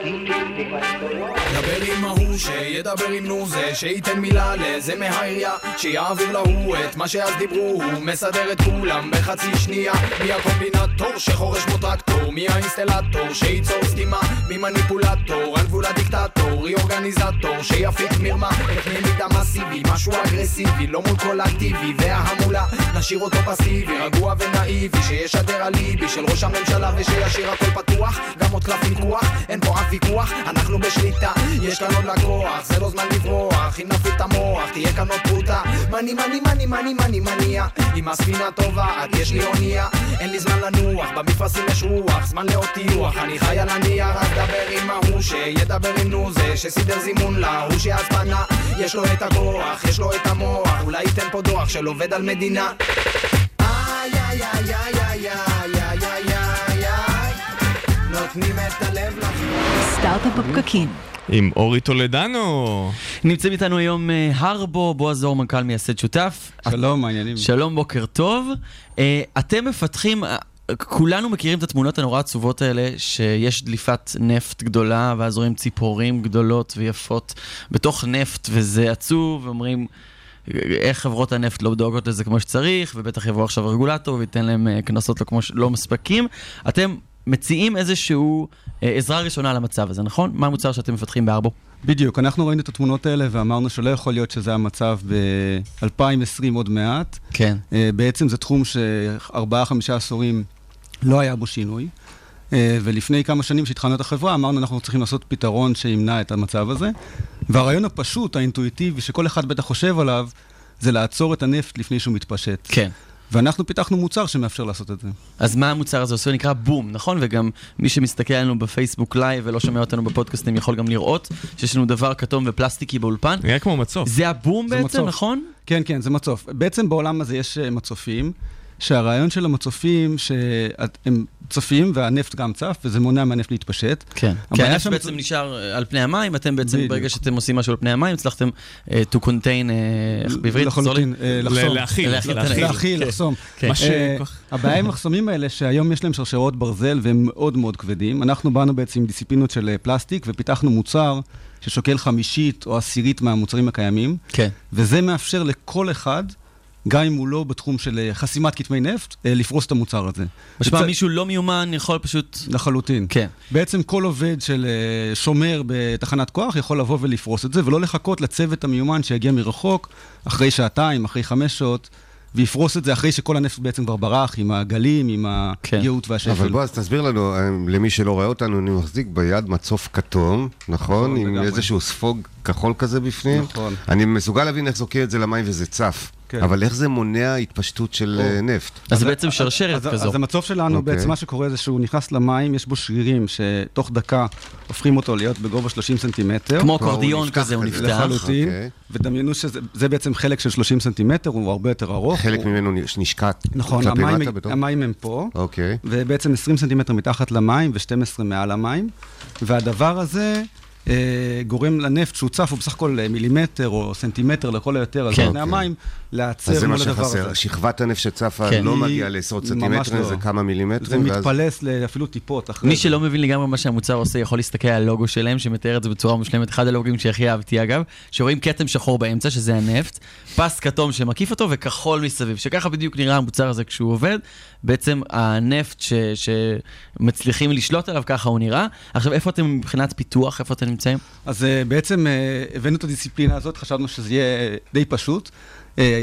Thank you. דבר עם ההוא שידבר עם נו זה שייתן מילה לזה מהעירייה שיעביר להוא את מה שאז דיברו הוא מסדר את כולם בחצי שנייה. מי הקומבינטור שחורש כמו טרקטור? מי האינסטלטור שייצור סתימה? מי מניפולטור? על גבול הדיקטטור מי אורגניזטור שיפיק מרמה. איך מידע מסיבי משהו אגרסיבי לא מול כל אקטיבי וההמולה. נשאיר אותו פסיבי רגוע ונאיבי שישדר אליבי של ראש הממשלה ושישאיר הכל פתוח. גם עוד קלף מיקוח אין פה אף ויכוח אנחנו בשליטה יש כאן עוד לקוח זה לא זמן לברוח אם נפעיל את המוח תהיה כאן עוד פרוטה מני מני מני מני מני מניע אם הספינה טובעת יש לי אונייה אין לי זמן לנוח במפרשים יש רוח זמן לעוד טיוח אני חי על הנייר אז דבר עם ההוא שידבר עם נו זה שסידר זימון להוא שאז פנה יש לו את הכוח יש לו את המוח אולי ייתן פה דוח של עובד על מדינה נותנים את הלב לחבור סטארט-אפ בפקקים. עם אורי טולדנו. נמצאים איתנו היום אה, הרבו, בועז אור, מנכ"ל מייסד שותף. שלום, מעניינים. שלום, בוקר טוב. אה, אתם מפתחים, אה, כולנו מכירים את התמונות הנורא עצובות האלה, שיש דליפת נפט גדולה, ואז רואים ציפורים גדולות ויפות בתוך נפט, וזה עצוב, ואומרים... איך חברות הנפט לא דואגות לזה כמו שצריך, ובטח יבוא עכשיו הרגולטור וייתן להם קנסות לא כמו ש... לא מספקים. אתם מציעים איזשהו אה, עזרה ראשונה למצב הזה, נכון? מה המוצר שאתם מפתחים בארבו? בדיוק, אנחנו ראינו את התמונות האלה ואמרנו שלא יכול להיות שזה המצב ב-2020 עוד מעט. כן. אה, בעצם זה תחום שארבעה-חמישה עשורים לא היה בו שינוי. אה, ולפני כמה שנים כשהתחלנו את החברה, אמרנו אנחנו צריכים לעשות פתרון שימנע את המצב הזה. והרעיון הפשוט, האינטואיטיבי, שכל אחד בטח חושב עליו, זה לעצור את הנפט לפני שהוא מתפשט. כן. ואנחנו פיתחנו מוצר שמאפשר לעשות את זה. אז מה המוצר הזה עושה? הוא נקרא בום, נכון? וגם מי שמסתכל עלינו בפייסבוק לייב ולא שומע אותנו בפודקאסטים יכול גם לראות שיש לנו דבר כתום ופלסטיקי באולפן. נראה כמו מצוף. זה הבום זה בעצם, מצוף. נכון? כן, כן, זה מצוף. בעצם בעולם הזה יש אה, מצופים, שהרעיון של המצופים, שהם צופים והנפט גם צף, וזה מונע מהנפט להתפשט. כן. כי הנפט שם- בעצם נשאר אה, על פני המים, אתם בעצם, בדיוק. ברגע שאתם עושים משהו על פני המים, הצלחתם אה, to contain, אה, איך בעברית? לחלוטין? אה, לחסום. להכיל, להכיל כן. לחסום. כן. כל כך- הבעיה עם המחסומים האלה, שהיום יש להם שרשרות ברזל והם מאוד מאוד כבדים. אנחנו באנו בעצם עם דיסציפלינות של פלסטיק ופיתחנו מוצר ששוקל חמישית או עשירית מהמוצרים הקיימים, כן. וזה מאפשר לכל אחד, גם אם הוא לא בתחום של אה, חסימת כתמי נפט, אה, לפרוס את המוצר הזה. משמע בצד- מישהו לא מיומן יכול פשוט... לחלוטין. כן. בעצם כל עובד של אה, שומר בתחנת כוח יכול לבוא ולפרוס את זה, ולא לחכות לצוות המיומן שיגיע מרחוק, אחרי שעתיים, אחרי חמש שעות, ויפרוס את זה אחרי שכל הנפט בעצם כבר ברח, עם הגלים, עם כן. הגאות והשפל. אבל בועז, תסביר לנו, למי שלא רואה אותנו, אני מחזיק ביד מצוף כתום, נכון? נכון, עם לגמרי. איזשהו ספוג כחול כזה בפנים. נכון. אני מסוגל להבין איך זורקים את זה למים וזה צף. כן. אבל איך זה מונע התפשטות של אה, נפט? אז זה בעצם שרשרת אז, כזו. אז המצוף שלנו, אוקיי. בעצם מה שקורה זה שהוא נכנס למים, יש בו שרירים שתוך דקה הופכים אותו להיות בגובה 30 סנטימטר. כמו אקורדיון נפתח כזה, הוא. נפתח. לחלוטין, אוקיי. ודמיינו שזה זה בעצם חלק של 30 סנטימטר, הוא הרבה יותר ארוך. חלק הוא, ממנו נש- נשקע נכון, כלפי המים, מטה בתוך... המים הם פה, אוקיי. ובעצם 20 סנטימטר מתחת למים ו-12 מעל המים, והדבר הזה גורם לנפט שהוא צף, הוא בסך הכל אה, מילימטר או סנטימטר לכל היותר על כן. פני המים, להיעצר אז זה מה מול הדבר שחסר. הזה. שכבת הנפט שצפה כן. לא מגיעה לעשרות סנטימטרים, לא. זה כמה זה מילימטרים, ואז... מתפלס לאפילו טיפות אחרי מי זה. שלא מבין לגמרי מה שהמוצר עושה, יכול להסתכל על הלוגו שלהם, שמתאר את זה בצורה מושלמת. אחד הלוגים שהכי אהבתי אגב, שרואים כתם שחור באמצע, שזה הנפט, פס כתום שמקיף אותו וכחול מסביב, שככה בדיוק נראה המוצר הזה כשהוא עובד. בעצם הנפט ש, שמצליחים לשלוט עליו, ככה הוא נראה. עכשיו, איפה אתם מבחינת פיתוח? איפה אתם נמצאים? אז אה, בעצם אה, הבאנו את הדיסציפלינה הזאת, חשבנו שזה יהיה די פשוט. אה,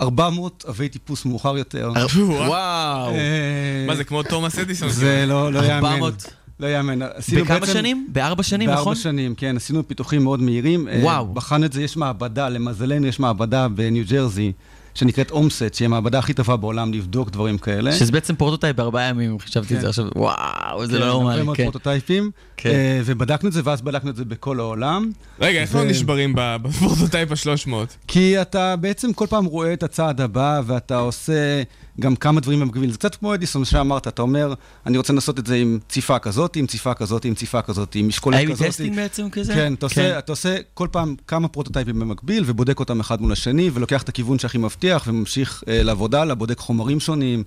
400 אבי טיפוס מאוחר יותר. וואו. אה, מה זה, כמו תומאס אדיסון? זה לא לא יאמן. 400. לא יאמן. בכמה בעצם- שנים? בארבע שנים, נכון? בארבע שנים, כן. עשינו פיתוחים מאוד מהירים. אה, וואו. בחנו את זה, יש מעבדה, למזלנו יש מעבדה בניו ג'רזי, שנקראת Ohmsett, שהיא המעבדה הכי טובה בעולם לבדוק דברים כאלה. שזה בעצם פרוטוטייפ בארבעה ימים, חשבתי את זה כן. עכשיו, וואו, זה כן, לא הרבה נורמלי, מאוד כן. פרוטוטייפים. כן. אה, ובדקנו את זה, ואז בדקנו את זה בכל העולם. רגע, איך לא נשברים בפרוטוטייפ ה-300? כי אתה בעצם כל פעם רואה את הצעד הבא, ואתה עושה גם כמה דברים במקביל. זה קצת כמו אדיסון שאמרת, אתה אומר, אני רוצה לנסות את זה עם ציפה כזאת, עם ציפה כזאת, עם ציפה כזאת, עם משקולת A/B כזאת. testing בעצם כזה? כן, אתה עושה, אתה עושה כל פעם כמה פרוטוטייפים במקביל, ובודק אותם אחד מול השני, ולוקח את הכיוון שהכי מבטיח, וממשיך אה, לעבוד הלאה, בודק חומרים שונים,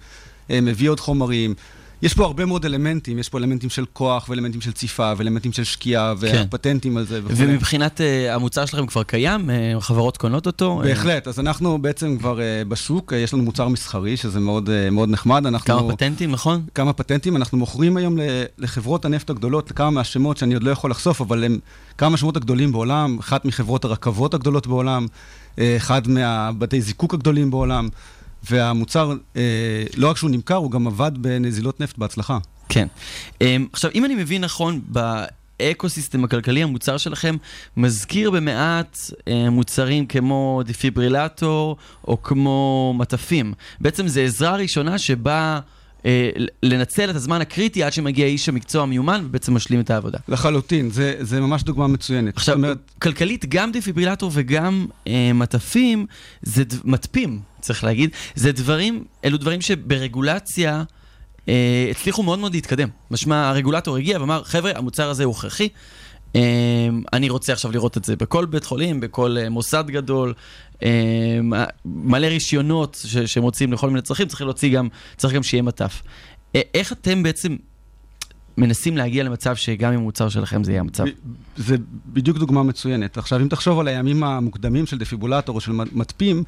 אה, מביא עוד חומרים. יש פה הרבה מאוד אלמנטים, יש פה אלמנטים של כוח, ואלמנטים של ציפה, ואלמנטים של שקיעה, והפטנטים על זה וכו'. ומבחינת אה, המוצר שלכם כבר קיים? אה, חברות קונות אותו? אה, בהחלט, אז אנחנו בעצם כבר אה, בשוק, אה, יש לנו מוצר מסחרי, שזה מאוד, אה, מאוד נחמד. אנחנו, כמה פטנטים, נכון? כמה פטנטים, אנחנו מוכרים היום לחברות הנפט הגדולות, כמה מהשמות שאני עוד לא יכול לחשוף, אבל הם כמה מהשמות הגדולים בעולם, אחת מחברות הרכבות הגדולות בעולם, אה, אחד מהבתי זיקוק הגדולים בעולם, והמוצר, אה, לא רק שהוא נמכר, הוא גם עבד בנזילות נפט בהצלחה. כן. אמ, עכשיו, אם אני מבין נכון, באקו-סיסטם הכלכלי, המוצר שלכם מזכיר במעט אה, מוצרים כמו דפיברילטור או כמו מטפים. בעצם זו עזרה ראשונה שבאה אה, לנצל את הזמן הקריטי עד שמגיע איש המקצוע המיומן ובעצם משלים את העבודה. לחלוטין, זה, זה ממש דוגמה מצוינת. עכשיו, אומרת, כלכלית, גם דפיברילטור וגם אה, מטפים, זה ד... מטפים, צריך להגיד, זה דברים, אלו דברים שברגולציה אה, הצליחו מאוד מאוד להתקדם. משמע, הרגולטור הגיע ואמר, חבר'ה, המוצר הזה הוא הכרחי. אה, אני רוצה עכשיו לראות את זה בכל בית חולים, בכל אה, מוסד גדול, אה, מלא רישיונות שמוצאים לכל מיני צרכים, צריך להוציא גם, צריך גם שיהיה מטף. איך אתם בעצם מנסים להגיע למצב שגם עם מוצר שלכם זה יהיה המצב? זה בדיוק דוגמה מצוינת. עכשיו, אם תחשוב על הימים המוקדמים של דפיבולטור או של מדפים,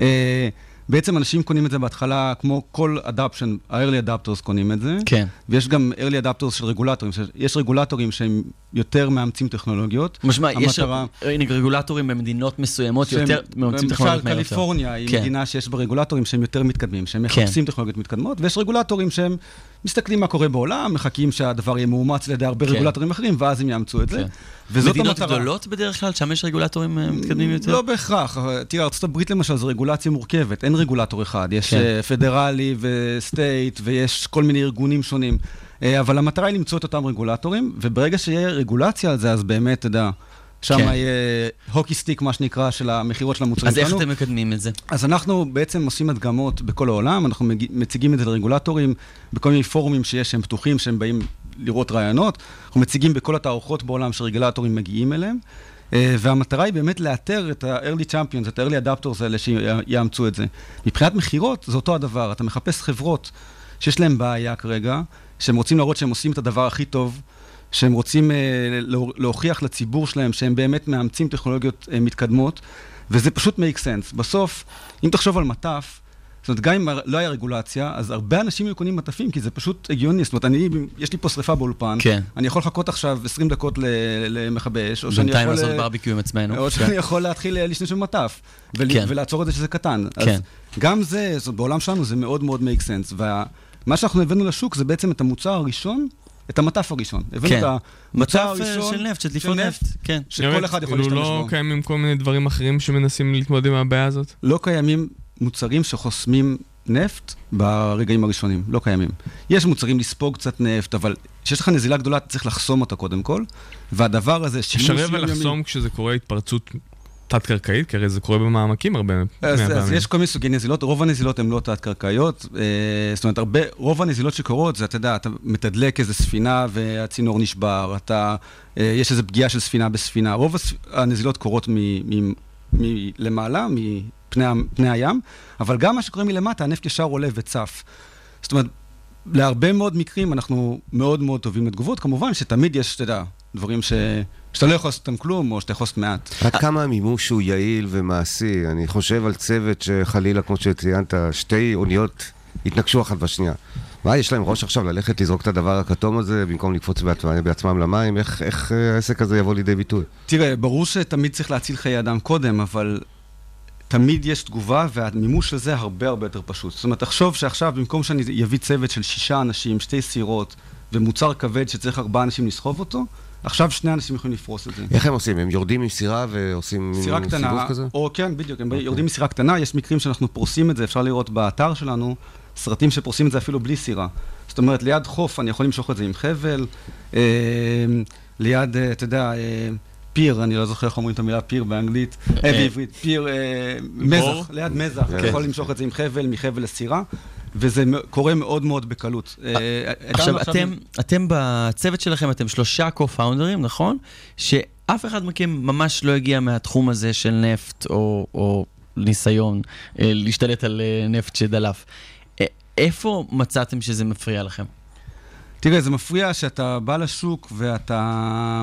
אה, בעצם אנשים קונים את זה בהתחלה, כמו כל אדפשן, ה-early adapters קונים את זה. כן. ויש גם early adapters של רגולטורים. יש רגולטורים שהם יותר מאמצים טכנולוגיות. משמע, יש המטרה- הנה, רגולטורים במדינות מסוימות שהם- יותר מאמצים טכנולוגיות מהר למשל. קליפורניה היא כן. מדינה שיש בה רגולטורים שהם יותר מתקדמים, שהם כן. מחפשים טכנולוגיות מתקדמות, ויש רגולטורים שהם מסתכלים מה קורה בעולם, מחכים שהדבר יהיה מאומץ על ידי הרבה כן. רגולטורים אחרים, ואז הם יאמצו את זה. כן. וזאת מדינות המטרה. גדולות בדרך כלל, שם יש רגולטורים אה, מתקדמים יותר? לא בהכרח. תראה, ארה"ב למשל זו רגולציה מורכבת, אין רגולטור אחד. יש כן. אה, פדרלי ו state, ויש כל מיני ארגונים שונים. אה, אבל המטרה היא למצוא את אותם רגולטורים, וברגע שיהיה רגולציה על זה, אז באמת, אתה יודע, שם כן. יהיה hockey stick, מה שנקרא, של המכירות של המוצרים אז איך שלנו. אתם מקדמים את זה? אז אנחנו בעצם עושים הדגמות בכל העולם, אנחנו מציגים את זה לרגולטורים בכל מיני פורומים שיש, שהם פתוחים, שהם באים לראות רעיונות. אנחנו מציגים בכל התערוכות בעולם שרגולטורים מגיעים אליהם. אה, והמטרה היא באמת לאתר את ה-early champions, את ה-early adapters האלה שיאמצו את זה. מבחינת מכירות, זה אותו הדבר. אתה מחפש חברות שיש להן בעיה כרגע, שהם רוצים להראות שהם עושים את הדבר הכי טוב, שהם רוצים אה, להוכיח לציבור שלהם שהם באמת מאמצים טכנולוגיות אה, מתקדמות, וזה פשוט make sense. בסוף, אם תחשוב על מטף, זאת אומרת, גם אם לא היה רגולציה, אז הרבה אנשים היו קונים מטפים, כי זה פשוט הגיוני. זאת אומרת, אני, יש לי פה שריפה באולפן, כן. אני יכול לחכות עכשיו 20 דקות למכבי אש, או שאני בינתיים יכול... לעשות אה, ברביקיו עם עצמנו. או כן. שאני יכול להתחיל אה, להשתמש במטף, ול- כן. ולעצור את זה שזה קטן. כן. אז גם זה, זאת, בעולם שלנו זה מאוד מאוד make sense. ומה שאנחנו הבאנו לשוק זה בעצם את המוצר הראשון, את המטף הראשון. הבאנו כן. את המוצר מצב אה, הראשון של נפט, של דליפות נפט, כן. שכל אחד יכול להשתמש כאילו בו. לא קיימים כל מיני דברים אחרים שמנסים להתמודד עם הבעיה הזאת? לא קיימים מוצרים שחוסמים נפט ברגעים הראשונים, לא קיימים. יש מוצרים לספוג קצת נפט, אבל כשיש לך נזילה גדולה, אתה צריך לחסום אותה קודם כל, והדבר הזה, שימוש אפשר יומיומי... אבל לחסום כשזה קורה התפרצות תת-קרקעית? כי הרי זה קורה במעמקים הרבה אז, מהפעמים. אז יש כל מיני סוגי נזילות, רוב הנזילות הן לא תת-קרקעיות, אה, זאת אומרת, הרבה, רוב הנזילות שקורות זה, אתה יודע, אתה מתדלק איזה ספינה והצינור נשבר, אתה, אה, יש איזו פגיעה של ספינה בספינה, רוב. הנזילות קורות מ- מ- מלמעלה, מפני פני הים, אבל גם מה שקורה מלמטה, הנפט ישר עולה וצף. זאת אומרת, להרבה מאוד מקרים אנחנו מאוד מאוד טובים לתגובות, כמובן שתמיד יש, אתה יודע, דברים ש... שאתה לא יכול לעשות אותם כלום, או שאתה יכול לעשות מעט. עד כמה המימוש הוא יעיל ומעשי? אני חושב על צוות שחלילה, כמו שציינת, שתי אוניות התנגשו אחת בשנייה. מה, יש להם ראש עכשיו ללכת לזרוק את הדבר הכתום הזה במקום לקפוץ בעצמם, בעצמם למים? איך, איך אה, העסק הזה יבוא לידי ביטוי? תראה, ברור שתמיד צריך להציל חיי אדם קודם, אבל תמיד יש תגובה, והמימוש של זה הרבה הרבה יותר פשוט. זאת אומרת, תחשוב שעכשיו, במקום שאני אביא צוות של שישה אנשים, שתי סירות, ומוצר כבד שצריך ארבעה אנשים לסחוב אותו, עכשיו שני אנשים יכולים לפרוס את זה. איך הם עושים? הם יורדים עם סירה ועושים סירה סיבוב קטנה, כזה? או כן, בדיוק, הם אוקיי. יורדים מסירה קטנה, יש מקרים שאנחנו פורסים את זה, אפשר לראות באתר שלנו, סרטים שפורסים את זה אפילו בלי סירה. זאת אומרת, ליד חוף אני יכול למשוך את זה עם חבל, אה, ליד, אה, אתה יודע, אה, פיר, אני לא זוכר איך אומרים את המילה פיר באנגלית, אה, בעברית, פיר, אה, מזח, ליד מזח, כן. אני יכול למשוך את זה עם חבל, מחבל לסירה, וזה קורה מאוד מאוד בקלות. אה, עכשיו, הכרנו אתם, אתם בצוות שלכם, אתם שלושה co-founders, נכון? שאף אחד מכם ממש לא הגיע מהתחום הזה של נפט או, או ניסיון אה, להשתלט על אה, נפט שדלף. אה, איפה מצאתם שזה מפריע לכם? תראה, זה מפריע שאתה בא לשוק ואתה...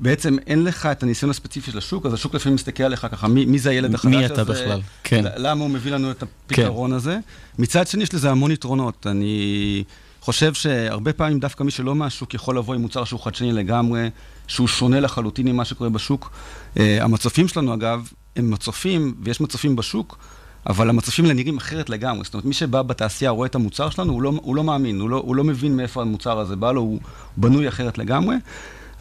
בעצם אין לך את הניסיון הספציפי של השוק, אז השוק לפעמים מסתכל עליך ככה, מי, מי זה הילד החדש הזה? מי אתה בכלל? כן. למה הוא מביא לנו את הפתרון כן. הזה? מצד שני, יש לזה המון יתרונות. אני חושב שהרבה פעמים דווקא מי שלא מהשוק יכול לבוא עם מוצר שהוא חדשני לגמרי, שהוא שונה לחלוטין ממה שקורה בשוק. Uh, המצופים שלנו, אגב, הם מצופים, ויש מצופים בשוק, אבל המצופים האלה נראים אחרת לגמרי. זאת אומרת, מי שבא בתעשייה רואה את המוצר שלנו, הוא לא, הוא לא מאמין, הוא לא, הוא לא מבין מאיפה המוצר הזה בא לו, הוא בנוי אחרת לגמרי,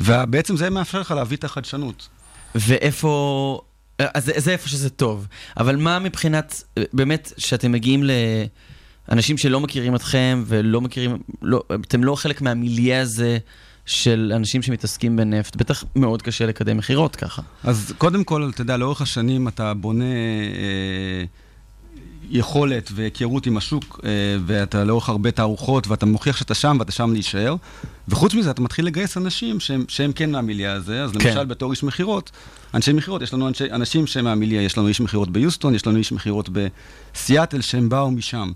ובעצם זה מאפשר לך להביא את החדשנות. ואיפה... אז זה, זה איפה שזה טוב. אבל מה מבחינת, באמת, שאתם מגיעים לאנשים שלא מכירים אתכם ולא מכירים, לא, אתם לא חלק מהמיליה הזה של אנשים שמתעסקים בנפט, בטח מאוד קשה לקדם מכירות ככה. אז קודם כל, אתה יודע, לאורך השנים אתה בונה אה, יכולת והיכרות עם השוק, אה, ואתה לאורך הרבה תערוכות, ואתה מוכיח שאתה שם ואתה שם להישאר. וחוץ מזה, אתה מתחיל לגייס אנשים שהם, שהם כן מהמיליה הזה. אז כן. למשל, בתור איש מכירות, אנשי מכירות, יש לנו אנשי, אנשים שהם מהמיליה, יש לנו איש מכירות ביוסטון, יש לנו איש מכירות בסיאטל, שהם באו משם.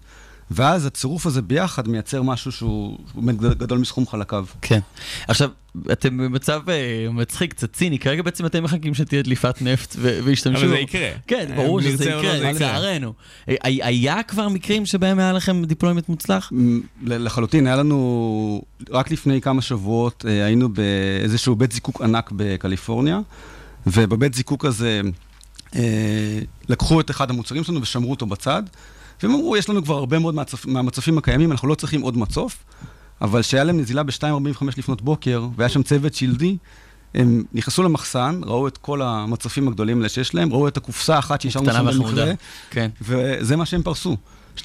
ואז הצירוף הזה ביחד מייצר משהו שהוא באמת גדול מסכום חלקיו. כן. עכשיו, אתם במצב אה, מצחיק, קצת ציני, כרגע בעצם אתם מחכים שתהיה דליפת נפט וישתמשו. אבל זה יקרה. כן, ברור אם שזה לא, יקרה. לצערנו. אה, היה כבר מקרים שבהם היה לכם deployment מוצלח? לחלוטין, היה לנו, רק לפני כמה שבועות אה, היינו באיזשהו בית זיקוק ענק בקליפורניה, ובבית זיקוק הזה אה, לקחו את אחד המוצרים שלנו ושמרו אותו בצד, והם אמרו, יש לנו כבר הרבה מאוד מהצופ, מהמצופים הקיימים, אנחנו לא צריכים עוד מצוף, אבל שהיה להם נזילה ב-2.45 לפנות בוקר, והיה שם צוות שלדי, הם נכנסו למחסן, ראו את כל המצופים הגדולים האלה שיש להם, ראו את הקופסה האחת שהשארנו שם. במכרה, כן. וזה מה שהם פרסו. 2.45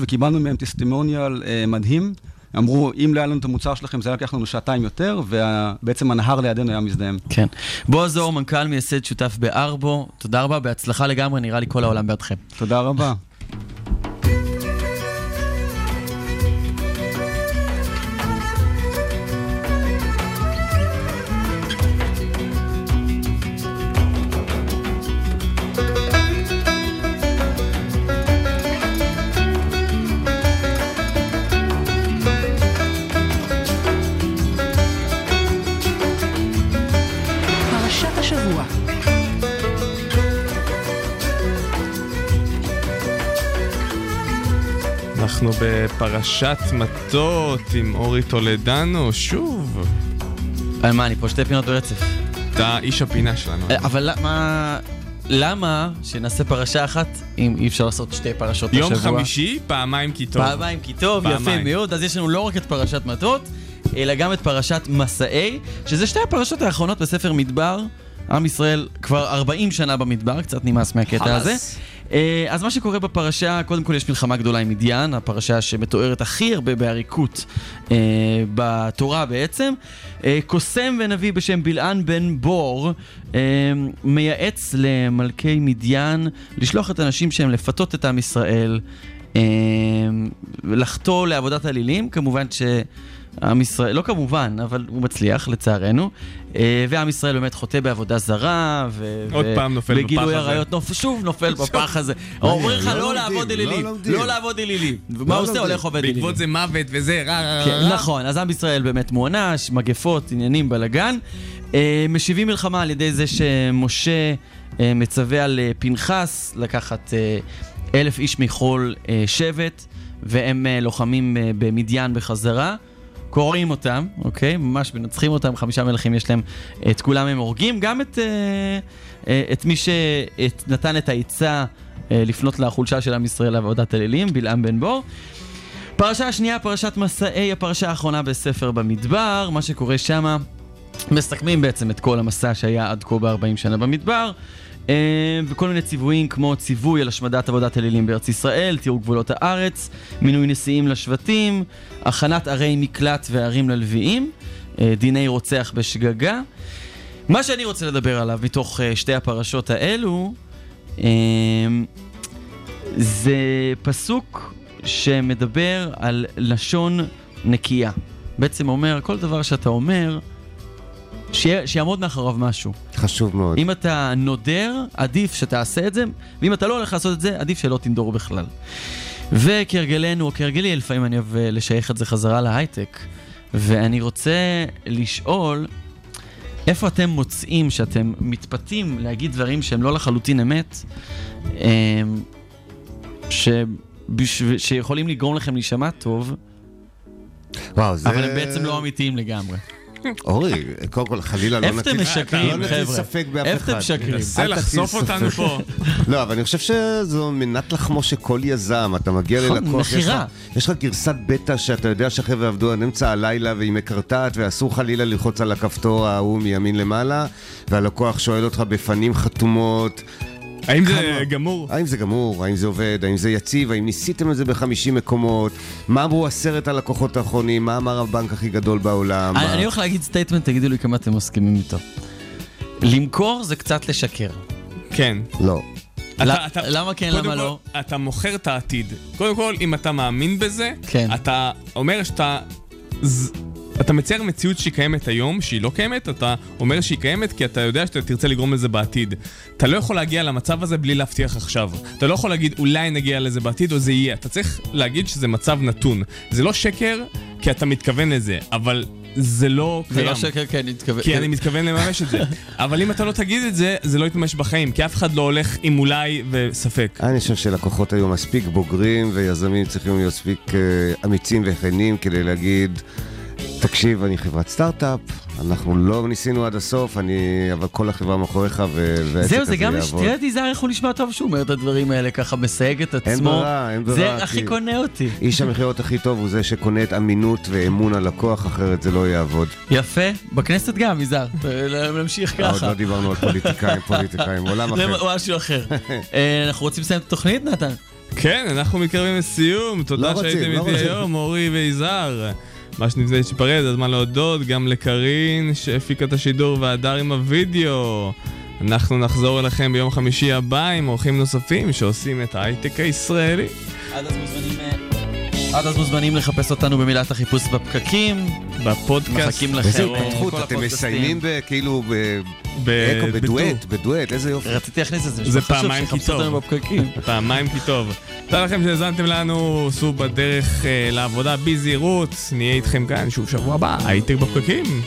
וקיבלנו מהם טסטימוניאל אה, מדהים. אמרו, אם לא היה לנו את המוצר שלכם, זה לקח לנו שעתיים יותר, ובעצם הנהר לידינו היה מזדהם. כן. בועז אור, מנכ"ל מייסד שותף בארבו, תודה רבה, בהצלחה לגמרי, נראה לי כל העולם בעדכם. תודה רבה. בפרשת מטות עם אורי טולדנו, שוב. על מה, אני פה שתי פינות ברצף. אתה איש הפינה שלנו. אה, אבל למה... למה שנעשה פרשה אחת אם אי אפשר לעשות שתי פרשות יום השבוע? חמישי, פעמיים כי טוב. פעמיים כי טוב, יפה. מאוד. אז יש לנו לא רק את פרשת מטות, אלא גם את פרשת מסעי, שזה שתי הפרשות האחרונות בספר מדבר. עם ישראל כבר 40 שנה במדבר, קצת נמאס מהקטע חלאס. הזה. אה, אז מה שקורה בפרשה, קודם כל יש מלחמה גדולה עם מדיין, הפרשה שמתוארת הכי הרבה בעריקות אה, בתורה בעצם. אה, קוסם ונביא בשם בלען בן בור אה, מייעץ למלכי מדיין לשלוח את הנשים שהם לפתות את עם ישראל, אה, לחטוא לעבודת אלילים, כמובן ש... עם ישראל, לא כמובן, אבל הוא מצליח לצערנו, אה, ועם ישראל באמת חוטא בעבודה זרה, ו... עוד ו- פעם נופל בפח וגילוי הזה. עריות, נופ... שוב נופל בפח הזה. אומרים לך לא לא לומדים, לעבוד לא אלילים. לא לעבוד אלילים. ומה לא הוא עושה? הולך עובד אלילים. בעקבות זה מוות וזה, רע רע כן, רע. נכון, אז עם ישראל באמת מוענש, מגפות, עניינים, בלאגן. אה, משיבים מלחמה על ידי זה שמשה אה, מצווה על פנחס לקחת אלף איש מכל שבט, והם לוחמים במדיין בחזרה. קורעים אותם, אוקיי? ממש מנצחים אותם, חמישה מלכים יש להם, את כולם הם הורגים, גם את, אה, אה, את מי שנתן את העצה אה, לפנות לחולשה של עם ישראל לעבודת אלילים, בלעם בן בור. פרשה השנייה, פרשת מסעי, הפרשה האחרונה בספר במדבר, מה שקורה שמה, מסכמים בעצם את כל המסע שהיה עד כה ב-40 שנה במדבר, וכל מיני ציוויים כמו ציווי על השמדת עבודת אלילים בארץ ישראל, תיאור גבולות הארץ, מינוי נשיאים לשבטים, הכנת ערי מקלט וערים ללוויים, אה, דיני רוצח בשגגה. מה שאני רוצה לדבר עליו מתוך אה, שתי הפרשות האלו, אה, זה פסוק שמדבר על לשון נקייה. בעצם אומר, כל דבר שאתה אומר, שיה- שיעמוד מאחוריו משהו. חשוב מאוד. אם אתה נודר, עדיף שתעשה את זה, ואם אתה לא הולך לעשות את זה, עדיף שלא תנדור בכלל. וכהרגלנו, או כהרגלי, לפעמים אני אוהב אה, לשייך את זה חזרה להייטק, ואני רוצה לשאול, איפה אתם מוצאים שאתם מתפתים להגיד דברים שהם לא לחלוטין אמת, אמ, שבשב... שיכולים לגרום לכם להישמע טוב, וואו, זה... אבל הם בעצם לא אמיתיים לגמרי. אורי, קודם כל, חלילה לא נטיל- לא? ספק באף אחד. איפה אתם משקרים? נסה אל תטיל לחשוף. אותנו פה. לא, אבל אני חושב שזו מנת לחמו של כל יזם. אתה מגיע נכון, ללקוח. יש לך גרסת בטא שאתה יודע שהחבר'ה עבדו עד אמצע הלילה והיא מקרטעת, ואסור חלילה ללחוץ על הכפתור ההוא מימין למעלה, והלקוח שואל אותך בפנים חתומות. האם זה כמה- גמור? האם זה גמור? האם זה עובד? האם זה יציב? האם ניסיתם את זה בחמישים מקומות? מה אמרו עשרת הלקוחות האחרונים? מה אמר הבנק הכי גדול בעולם? אני מה- אני הולך להגיד statement, תגידו לי כמה אתם מסכימים איתו. למכור זה קצת לשקר. כן. לא. אתה- אתה- למה כן, למה כל, לא? אתה מוכר את העתיד. קודם כל, אם אתה מאמין בזה, כן. אתה אומר שאתה... ז- אתה מצייר מציאות שהיא קיימת היום, שהיא לא קיימת, אתה אומר שהיא קיימת כי אתה יודע שאתה תרצה לגרום לזה בעתיד. אתה לא יכול להגיע למצב הזה בלי להבטיח עכשיו. אתה לא יכול להגיד אולי נגיע לזה בעתיד או זה יהיה. אתה צריך להגיד שזה מצב נתון. זה לא שקר כי אתה מתכוון לזה, אבל זה לא זה קיים. לא שקר, כן, אני מתכוון. כי אני מתכוון לממש את זה. אבל אם אתה לא תגיד את זה, זה לא יתממש בחיים, כי אף אחד לא הולך עם אולי וספק. אני חושב שלקוחות היו מספיק בוגרים ויזמים צריכים להיות מספיק אה, אמיצים וכנים כדי להגיד, תקשיב, אני חברת סטארט-אפ, אנחנו לא ניסינו עד הסוף, אני, אבל כל החברה מאחוריך ו- והעסק זהו, הזה זה גם, יש- יעבוד. תראה את יזהר איך הוא נשמע טוב שהוא אומר את הדברים האלה, ככה מסייג את עצמו. אין ברירה, אין ברירה. זה הכי כי קונה אותי. איש המכירות הכי טוב הוא זה שקונה את אמינות ואמון הלקוח, אחרת זה לא יעבוד. יפה, בכנסת גם, יזהר. נמשיך עוד ככה. לא דיברנו על פוליטיקאים, פוליטיקאים, עולם זה אחר. משהו אחר. אה, אנחנו רוצים לסיים את התוכנית, נתן? כן, אנחנו מתקרבים לסיום. תודה לא שהייתם לא איתי. היום, אורי ויזהר. מה שלפני שתיפרד, הזמן להודות גם לקרין שהפיקה את השידור והדר עם הוידאו. אנחנו נחזור אליכם ביום חמישי הבא עם אורחים נוספים שעושים את ההייטק הישראלי. עד אז מוזמנים... אה, עד אז מוזמנים לחפש אותנו במילת החיפוש בפקקים. בפודקאסט. מחכים לכם. איזה כל התפתחות, אתם. מסיימים כאילו בדואט. בדואט, איזה יופי. רציתי להכניס את זה, זה פעמיים כי טוב. פעמיים כי טוב. תודה לכם שהאזנתם לנו, סעו בדרך אה, לעבודה בזהירות. נהיה איתכם כאן שוב שבוע הבא, הייטק בפקקים.